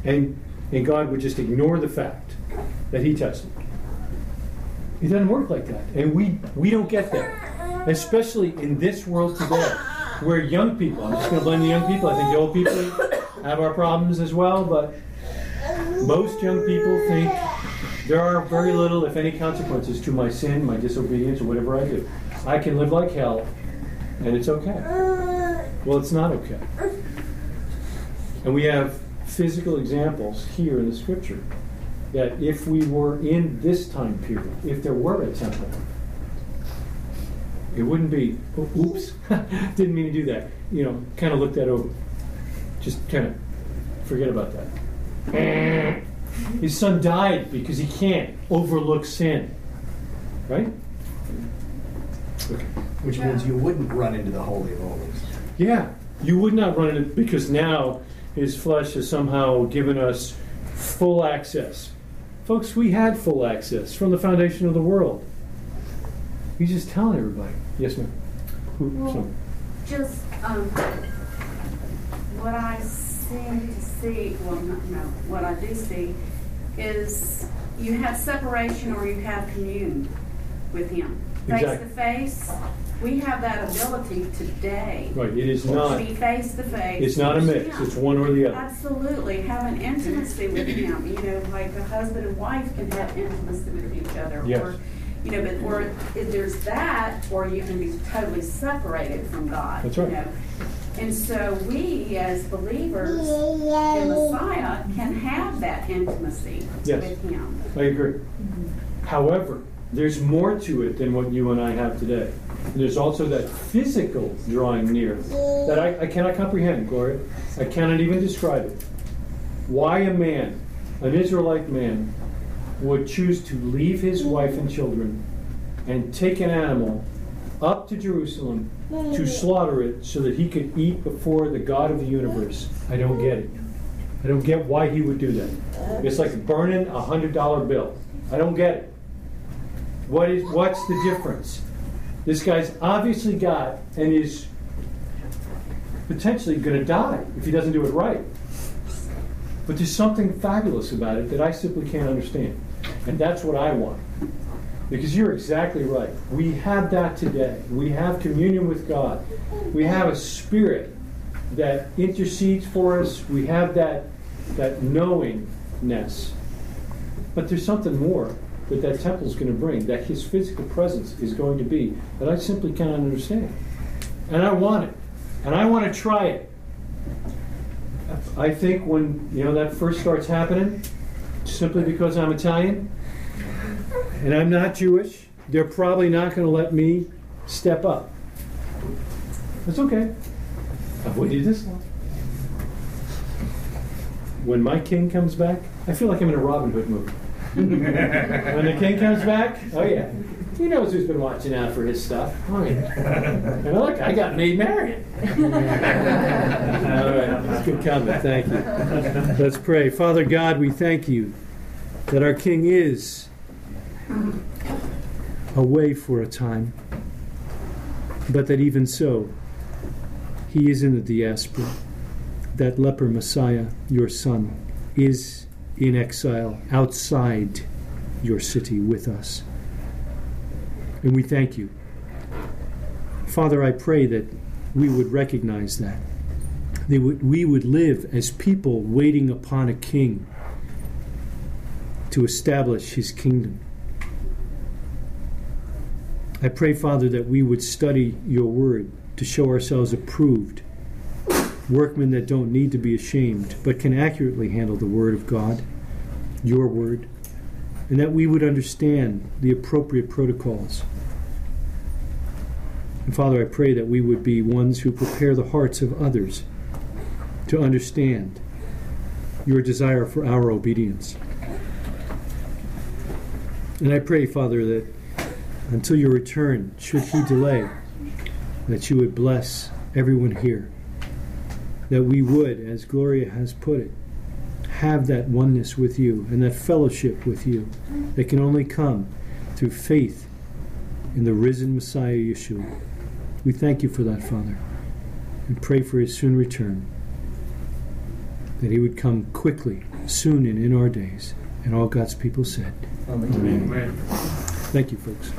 S1: And, and God would just ignore the fact that he touched it. It doesn't work like that. And we, we don't get that. Especially in this world today, where young people, I'm just going to blame the young people, I think the old people have our problems as well, but most young people think there are very little, if any, consequences to my sin, my disobedience, or whatever I do. I can live like hell, and it's okay. Well, it's not okay. And we have physical examples here in the scripture that if we were in this time period, if there were a temple, it wouldn't be, oh, oops, didn't mean to do that. You know, kind of look that over. Just kind of forget about that. His son died because he can't overlook sin. Right? Okay.
S2: Which means you wouldn't run into the Holy of Holies.
S1: Yeah, you would not run into because now his flesh has somehow given us full access. Folks, we had full access from the foundation of the world. He's just telling everybody. Yes, ma'am. Who,
S16: Well, just um, what I seem to see, well, no, no, what I do see is you have separation or you have commune with Him. Face to face, we have that ability today.
S1: Right, it is
S16: To
S1: not.
S16: be face to face.
S1: It's not a mix.
S16: Him.
S1: It's one or the other.
S16: Absolutely, have an intimacy with Him. You know, like a husband and wife can have intimacy with each other.
S1: Yes.
S16: Or, you know, but or if there's that, or you can be totally separated from God.
S1: That's right.
S16: You know? And so we, as believers in Messiah, can have that intimacy
S1: Yes.
S16: with Him.
S1: I agree. However, there's more to it than what you and I have today. There's also that physical drawing near that I, I cannot comprehend, Gloria. I cannot even describe it. Why a man, an Israelite man, would choose to leave his wife and children and take an animal up to Jerusalem to slaughter it so that he could eat before the God of the universe. I don't get it. I don't get why he would do that. It's like burning a hundred dollar bill. I don't get it. What is what's the difference? This guy's obviously got and is potentially going to die if he doesn't do it right. But there's something fabulous about it that I simply can't understand. And that's what I want. Because you're exactly right. We have that today. We have communion with God. We have a spirit that intercedes for us. We have that that knowingness. But there's something more that that temple is going to bring, that his physical presence is going to be, that I simply cannot understand. And I want it. And I want to try it. I think when you know that first starts happening, simply because I'm Italian and I'm not Jewish, they're probably not going to let me step up. That's okay. I've waited this long. When my king comes back, I feel like I'm in a Robin Hood movie. When the king comes back, oh yeah, he knows who's been watching out for his stuff. Oh yeah. And look, I got Maid Marian. All right, that's good comment. Thank you. Let's pray. Father God, we thank you that our king is away for a time. but that even so, he is in the diaspora. That leper Messiah, your son, is in exile outside your city with us. And we thank you. Father, I pray that we would recognize that. Would, we would live as people waiting upon a king to establish his kingdom. I pray, Father, that we would study your word to show ourselves approved, workmen that don't need to be ashamed, but can accurately handle the word of God, your word, and that we would understand the appropriate protocols. And Father, I pray that we would be ones who prepare the hearts of others to understand your desire for our obedience. And I pray, Father, that until your return, should he delay, that you would bless everyone here. That we would, as Gloria has put it, have that oneness with you and that fellowship with you that can only come through faith in the risen Messiah Yeshua. We thank you for that, Father, and pray for his soon return. That he would come quickly, soon and in our days. And all God's people said,
S13: Amen.
S1: Amen. Thank you, folks.